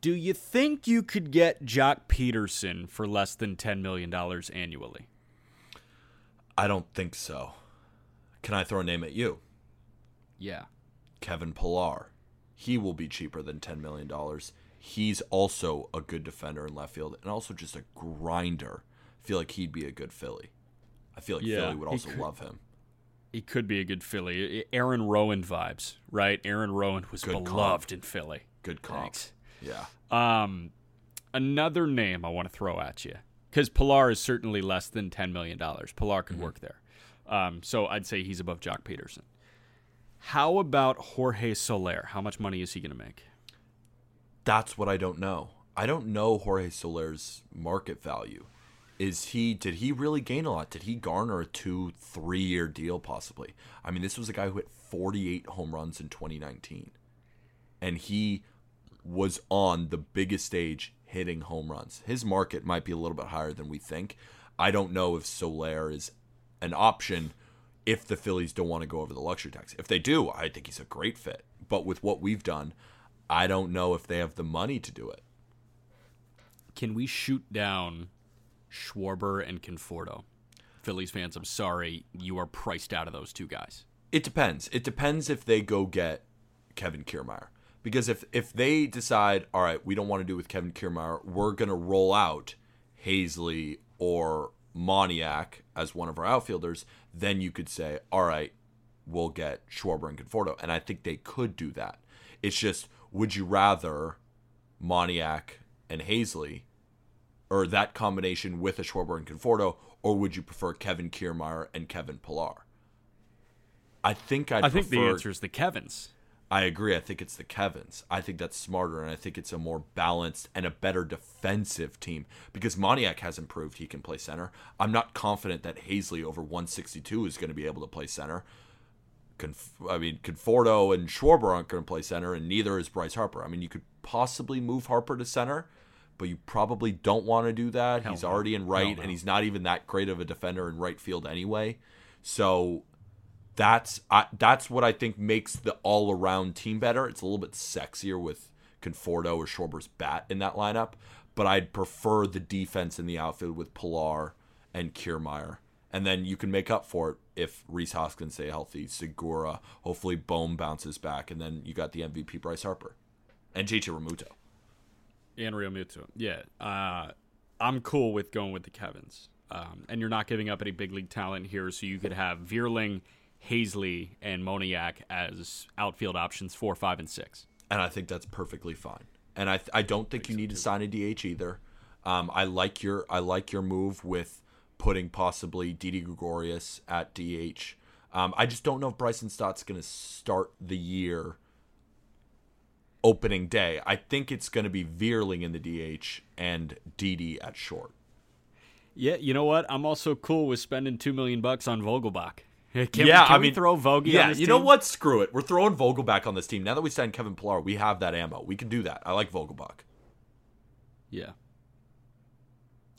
Do you think you could get Joc Pederson for less than $10 million annually? I don't think so. Can I throw a name at you? Yeah. Kevin Pillar. He will be cheaper than $10 million. He's also a good defender in left field and also just a grinder. I feel like he'd be a good Philly. I feel like Yeah, Philly would also could. love him. He could be a good Philly. Aaron Rowand vibes, right? Aaron Rowand was Good beloved comp. in Philly. Good comp. Thanks. Yeah. Um, another name I want to throw at you because Pillar is certainly less than ten million dollars. Pillar could work there, um, so I'd say he's above Joc Pederson. How about Jorge Soler? How much money is he going to make? That's what I don't know. I don't know Jorge Soler's market value. Is he did he really gain a lot? Did he garner a two, three year deal possibly? I mean, this was a guy who hit forty eight home runs in twenty nineteen. And he was on the biggest stage hitting home runs. His market might be a little bit higher than we think. I don't know if Soler is an option if the Phillies don't want to go over the luxury tax. If they do, I think he's a great fit. But with what we've done, I don't know if they have the money to do it. Can we shoot down Schwarber and Conforto? Phillies fans, I'm sorry, you are priced out of those two guys. It depends. It depends if they go get Kevin Kiermaier. Because if if they decide, all right, we don't want to do with Kevin Kiermaier, we're gonna roll out Haseley or Moniak as one of our outfielders, then you could say, all right, we'll get Schwarber and Conforto. And I think they could do that. It's just, would you rather Moniak and Haseley, or that combination with a Schwarber and Conforto, or would you prefer Kevin Kiermaier and Kevin Pillar? I think I'd I think the answer is the Kevins. I agree. I think it's the Kevins. I think that's smarter, and I think it's a more balanced and a better defensive team because Moniak has improved. he can play center. I'm not confident that Haseley over 162 is going to be able to play center. Conf- I mean, Conforto and Schwarber aren't going to play center, and neither is Bryce Harper. I mean, you could possibly move Harper to center, but you probably don't want to do that. Hell he's no. already in right, Hell no. and he's not even that great of a defender in right field anyway. So that's I, that's what I think makes the all around team better. It's a little bit sexier with Conforto or Schwarber's bat in that lineup, but I'd prefer the defense in the outfield with Pillar and Kiermaier. And then you can make up for it if Rhys Hoskins stay healthy, Segura, hopefully Bohm bounces back, and then you got the MVP Bryce Harper and JT Realmuto. And Realmuto. Yeah. Uh, I'm cool with going with the Kevins. Um, and you're not giving up any big league talent here, so you could have Vierling, Haseley, and Moniak as outfield options four, five, and six. and I think that's perfectly fine. And I I don't think you need to sign a DH either. Um, I like your I like your move with putting possibly Didi Gregorius at DH. Um, I just don't know if Bryson Stott's going to start the year opening day. I think it's going to be Vierling in the DH and Didi at short. Yeah, you know what? I'm also cool with spending two million bucks on Vogelbach. Can yeah, we, can I we mean, throw Vogie Yeah, on this you know team? what? Screw it. We're throwing Vogelbach on this team. Now that we signed Kevin Pillar, we have that ammo. We can do that. I like Vogelbach. Yeah.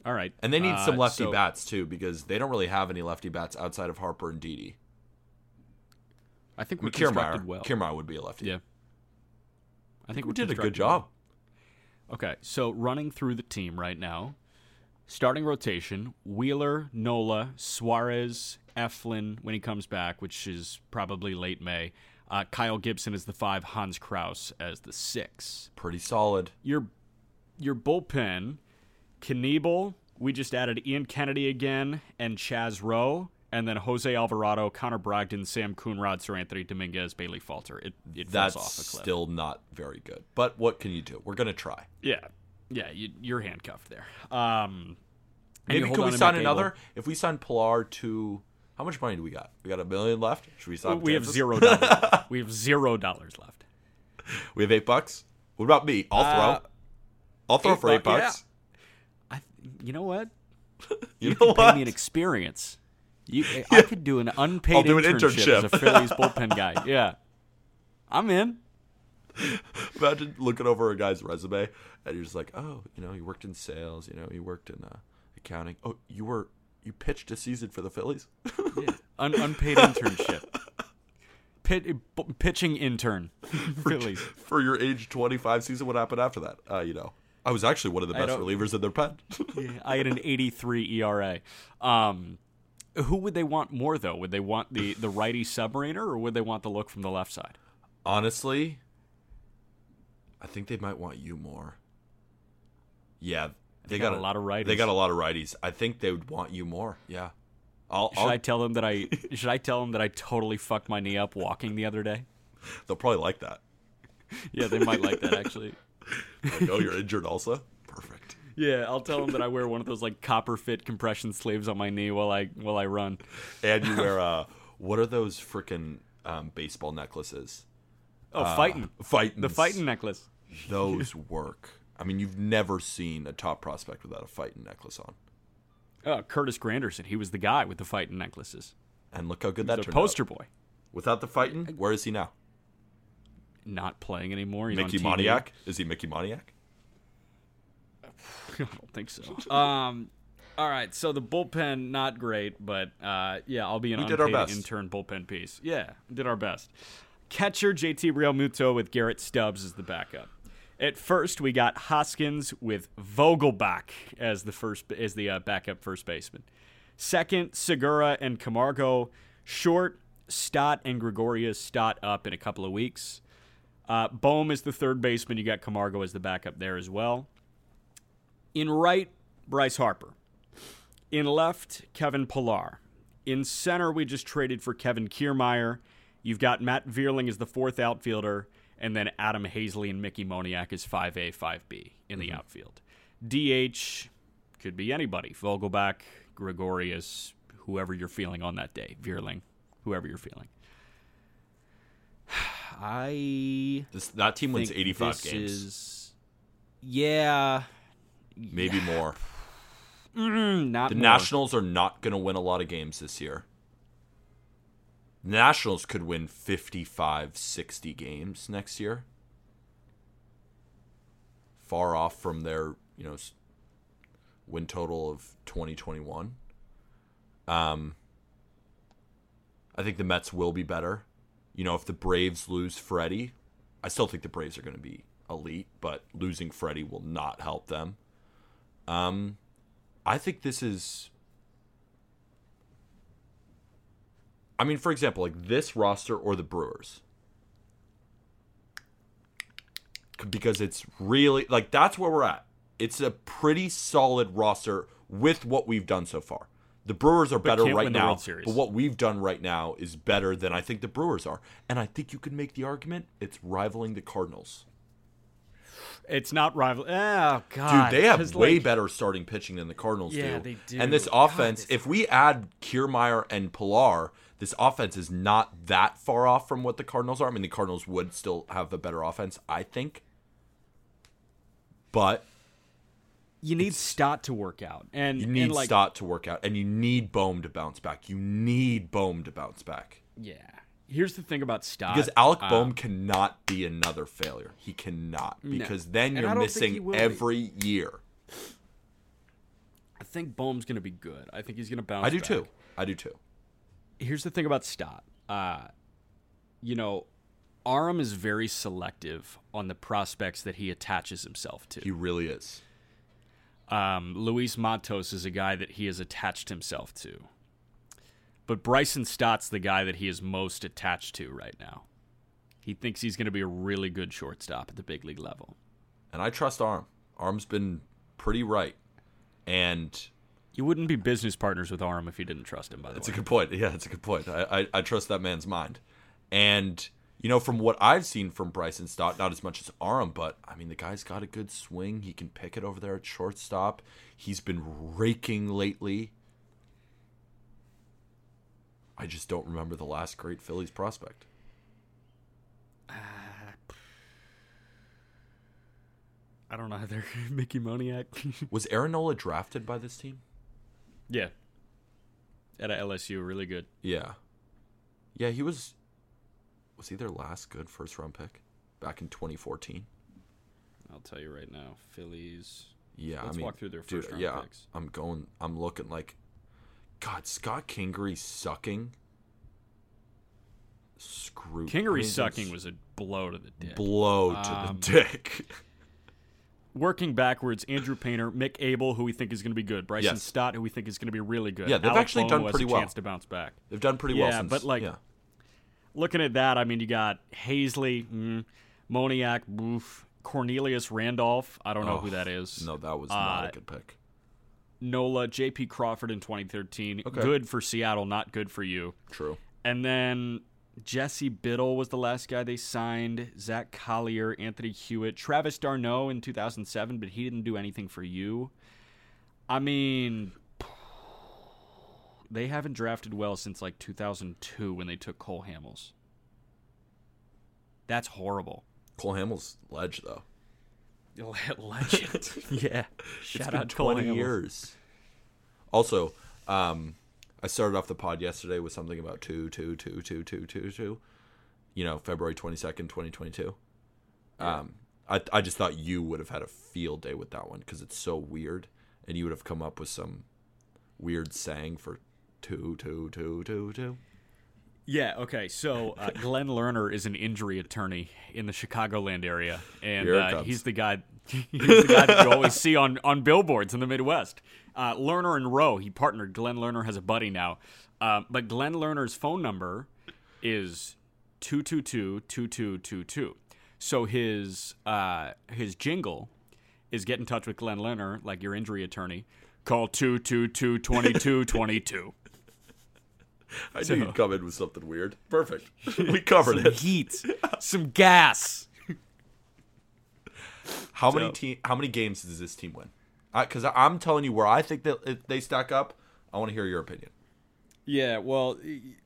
All right. And they need Uh, some lefty so- bats too, because they don't really have any lefty bats outside of Harper and Didi. I think I we mean, constructed Kiermaier, well. Kiermaier would be a lefty. Yeah. I think we did a good job. Okay, so running through the team right now, starting rotation: Wheeler, Nola, Suarez, Eflin when he comes back, which is probably late May. Uh, Kyle Gibson is the five. Hans Crouse as the six. Pretty solid. Your your bullpen, Knebel. We just added Ian Kennedy again and Chaz Roe, and then Jose Alvarado, Connor Brogdon, Sam Coonrod, Seranthony Dominguez, Bailey Falter. It it falls That's off a cliff. still not very good. But what can you do? We're gonna try. Yeah, yeah, you, you're handcuffed there. Um, Maybe could we sign another? If we sign Pillar to how much money do we got? We got a million left. Should we sign? We have zero dollars. *laughs* we have zero dollars left. We have eight bucks. What about me? I'll Uh, throw. I'll throw eight for eight buck- bucks. I, you know what? *laughs* You, You know could pay me an experience. You, *laughs* I could do an unpaid I'll do an internship, as a. Phillies *laughs* bullpen guy. Yeah, I'm in. Imagine looking over a guy's resume and you're just like, oh, you know, you worked in sales, you know, you worked in uh, accounting. Oh, you were you pitched a season for the Phillies. Yeah. *laughs* Un, unpaid internship. Pit, b- pitching intern. Phillies. for your age 25 season. What happened after that? Uh, you know, I was actually one of the best relievers in their pen. I had an 83 ERA. Um, who would they want more though? Would they want the the righty submariner or would they want the look from the left side? Honestly, I think they might want you more. Yeah, they, got a lot of righties. They got a lot of righties. I think they would want you more. Yeah, I'll. Should I'll I tell them that I *laughs* should I tell them that I totally fucked my knee up walking the other day? they'll probably like that. Yeah, they might like that actually. *laughs* Like, oh, you're injured also. Yeah, I'll tell them that I wear one of those like copper fit compression sleeves on my knee while I while I run. And you wear *laughs* uh, what are those freaking um, baseball necklaces? Oh, fighting Fighting the fighting necklace. Those *laughs* work. I mean, you've never seen a top prospect without a fighting necklace on. Oh, Curtis Granderson. He was the guy with the fighting necklaces. And look how good that The turned poster out. boy. Without the fighting, where is he now? Not playing anymore. He's Mickey. Moniak? Is he Mickey Moniak? *laughs* I don't think so. Um, all right. So the bullpen not great, but uh, yeah, I'll be an We did our unpaid best. intern bullpen piece. Yeah, did our best. Catcher JT Realmuto with Garrett Stubbs as the backup. At first, we got Hoskins with Vogelbach as the first as the uh, backup first baseman. Second, Segura and Camargo. Short, Stott and Gregorius. Stott up in a couple of weeks. Uh, Bohm is the third baseman. You got Camargo as the backup there as well. In right, Bryce Harper. In left, Kevin Pillar. In center, we just traded for Kevin Kiermaier. You've got Matt Vierling as the fourth outfielder, and then Adam Haseley and Mickey Moniak as 5A, 5B in the mm-hmm. outfield. DH could be anybody. Vogelbach, Gregorius, whoever you're feeling on that day. Vierling, whoever you're feeling. *sighs* I This that team wins 85 this games, Is, yeah, maybe more. mm, not The more. Nationals are not going to win a lot of games this year. The Nationals could win 55, 60 games next year. Far off from their, you know, win total of 2021. Um I think the Mets will be better. You know, if the Braves lose Freddie, I still think the Braves are going to be elite, but losing Freddie will not help them. Um I think this is. I mean, for example, like this roster or the Brewers. Because it's really like that's where we're at. It's a pretty solid roster with what we've done so far. The Brewers are better right now, but what we've done right now is better than I think the Brewers are. And I think you can make the argument it's rivaling the Cardinals. It's not rival. Oh god, Dude, they have way like, better starting pitching than the Cardinals Yeah, do. they do. And this God, offense, this if we add Kiermaier and Pillar, this offense is not that far off from what the Cardinals are. I mean, the Cardinals would still have a better offense, I think. But You need Stott to work out, and you need and, like, Stott to work out, and you need Bohm to bounce back. You need Bohm to bounce back. Yeah. Here's the thing about Stott. Because Alec um, Bohm cannot be another failure. He cannot. Because then you're don't think he missing will be. every year. I think Bohm's going to be good. I think he's going to bounce. I do back. too. I do too. Here's the thing about Stott. Uh, you know, Aram is very selective on the prospects that he attaches himself to. He really is. Um, Luis Matos is a guy that he has attached himself to. But Bryson Stott's the guy that he is most attached to right now. He thinks he's going to be a really good shortstop at the big league level. And I trust Aram. Aram's been pretty right. And You wouldn't be business partners with Aram if you didn't trust him, by the way. it's a good point. Yeah, it's a good point. I, I, I trust that man's mind. And, you know, from what I've seen from Bryson Stott, not as much as Aram, but I mean, the guy's got a good swing. He can pick it over there at shortstop. He's been raking lately. I just don't remember the last great Phillies prospect. I don't know either. *laughs* Mickey Moniak. *laughs* Was Aaron Nola drafted by this team? yeah. At a LSU, really good. Yeah. Yeah, he was. Was he their last good first round pick back in 2014? I'll tell you right now. Phillies. Yeah, Let's I mean, walk through their dude, first-round yeah, picks. I'm going. I'm looking like, God, Scott Kingery sucking. Screw. Kingery I mean, sucking was a blow to the dick. blow to Um, the dick. *laughs* Working backwards, Andrew Painter, Mick Abel, who we think is going to be good, Bryson Yes. Stott, who we think is going to be really good. Yeah, they've Alec actually Bohm, done who pretty well. Chance to bounce back. They've done pretty well Yeah, since. but, like, yeah. Looking at that, I mean, you got Haseley, mm, Moniak, Boof, Cornelius Randolph. I don't know who Oh, that is. No, that was not Uh, a good pick. Nola, J.P. Crawford in 2013. Okay. Good for Seattle, not good for you. True. And then Jesse Biddle was the last guy they signed. Zach Collier, Anthony Hewitt, Travis d'Arnaud in 2007, but he didn't do anything for you. I mean, they haven't drafted well since like 2002 when they took Cole Hamels. That's horrible. Cole Hamels ledge though. *laughs* Legend. *laughs* yeah. Shout it's been out Cole 20 Hamels. years. Also, um, I started off the pod yesterday with something about two, two, two, two, two, two, two. You know, February twenty second, twenty twenty two. Um, I I just thought you would have had a field day with that one because it's so weird, and you would have come up with some weird saying for two, two, two, two, two. Yeah, okay. So uh, Glenn Lerner is an injury attorney in the Chicagoland area, and uh, he's the guy *laughs* He's the guy that you always see on, on billboards in the Midwest. Uh, Lerner and Rowe, he partnered. Glenn Lerner has a buddy now. Uh, but Glenn Lerner's phone number is 222-2222. So his uh, his jingle is get in touch with Glenn Lerner, like your injury attorney. Call 222-2222. I knew you'd come in with something weird. Perfect. *laughs* We covered Some it. heat, some gas. How many team? How many games does this team win? Because I'm telling you where I think that they stack up. I want to hear your opinion. Yeah, well,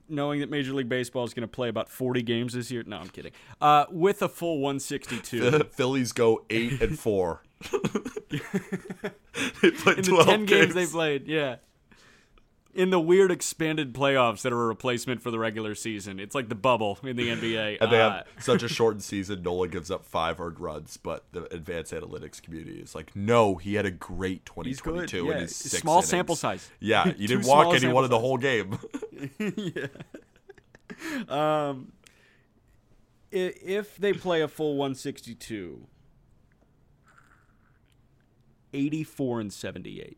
knowing that Major League Baseball is going to play about 40 games this year. No, I'm kidding. Uh, with a full 162. The Phillies go eight and four. *laughs* they played in the 12 10 games they played, yeah. In the weird expanded playoffs that are a replacement for the regular season. It's like the bubble in the NBA. *laughs* And they Uh, have such a *laughs* shortened season. Nola gives up five hard runs, but the advanced analytics community is like, no, he had a great He's good, 2022 yeah. in his six Small innings. sample size. Yeah, *laughs* you didn't walk a anyone in the whole game. yeah. um, if they play a full 162, 84 and 78.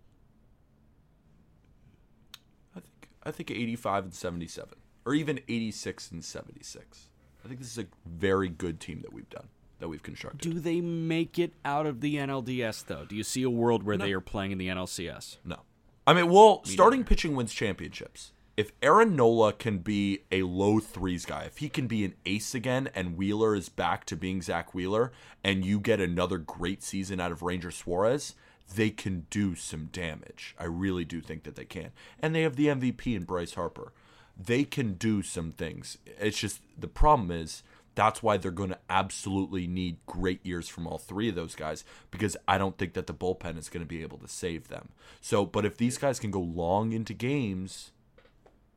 I think 85 and 77, or even 86 and 76. I think this is a very good team that we've done, that we've constructed. Do they make it out of the NLDS, though? Do you see a world where they are playing in the NLCS? No. I mean, well, starting pitching wins championships. If Aaron Nola can be a low threes guy, if he can be an ace again and Wheeler is back to being Zack Wheeler and you get another great season out of Ranger Suarez, they can do some damage. I really do think that they can. And they have the MVP in Bryce Harper. They can do some things. It's just the problem is that's why they're going to absolutely need great years from all three of those guys because I don't think that the bullpen is going to be able to save them. So, but if these guys can go long into games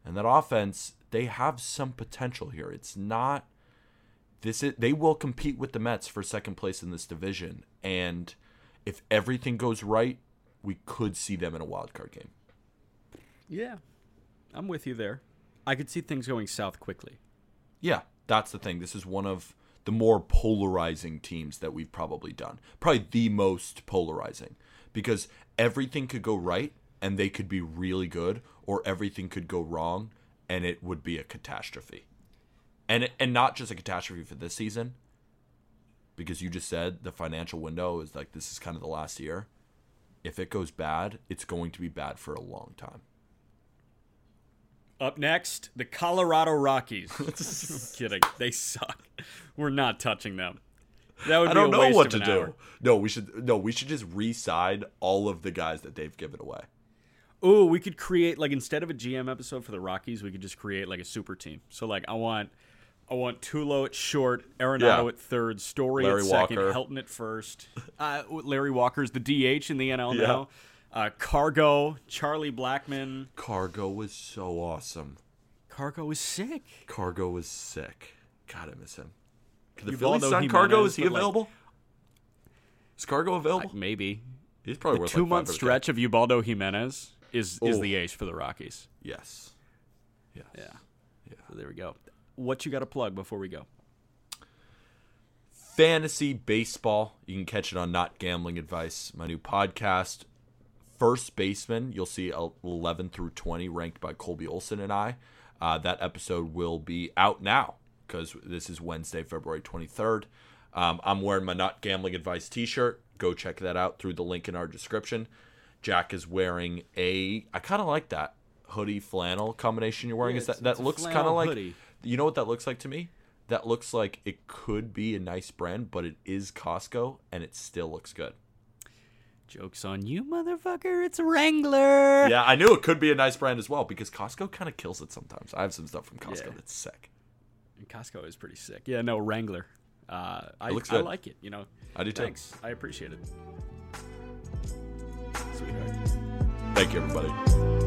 and that offense, they have some potential here. It's not this is they will compete with the Mets for second place in this division and if everything goes right, we could see them in a wild card game. Yeah, I'm with you there. I could see things going south quickly. Yeah, that's the thing. This is one of the more polarizing teams that we've probably done. Probably the most polarizing because everything could go right and they could be really good or everything could go wrong and it would be a catastrophe. And and not just a catastrophe for this season because you just said the financial window is like this is kind of the last year. If it goes bad, it's going to be bad for a long time. Up next, the Colorado Rockies. I'm *laughs* kidding. They suck. We're not touching them. That would I be don't a know waste what to do. hour. No, we should no, we should just re-sign all of the guys that they've given away. Ooh, we could create like instead of a GM episode for the Rockies, we could just create like a super team. So like I want I want Tulo at short, Arenado Yeah. at third, Story Larry at second, Walker. Helton at first. Uh, Larry Walker's the DH in the NL Yeah. now. Uh, Cargo, Charlie Blackmon. Cargo was so awesome. Cargo is sick. Cargo was sick. God, I miss him. Could the Phillies sign Cargo? Is he but, like- available? Is Cargo available? Maybe He's probably the worth two like month stretch of Ubaldo Jimenez is is Oh. the ace for the Rockies. Yes. Yes. Yeah. So there we go. What you got to plug before we go? Fantasy baseball. You can catch it on Not Gambling Advice, my new podcast. First baseman, you'll see 11 through 20 ranked by Colby Olson and I. Uh, that episode will be out now because this is Wednesday, February 23rd. Um, I'm wearing my Not Gambling Advice t shirt. Go check that out through the link in our description. Jack is wearing a, I kind of like that hoodie flannel combination you're wearing. Yeah, is that, that looks kind of like, hoodie. You know what that looks like to me? That looks like it could be a nice brand, but it is Costco and it still looks good. Jokes on you, motherfucker! It's Wrangler. Yeah, I knew it could be a nice brand as well because Costco kind of kills it sometimes. I have some stuff from Costco Yeah. that's sick. And Costco is pretty sick. Yeah, no Wrangler. Uh, I, looks I like it. You know. I do too. Thanks. I appreciate it. Sweetheart. Thank you, everybody.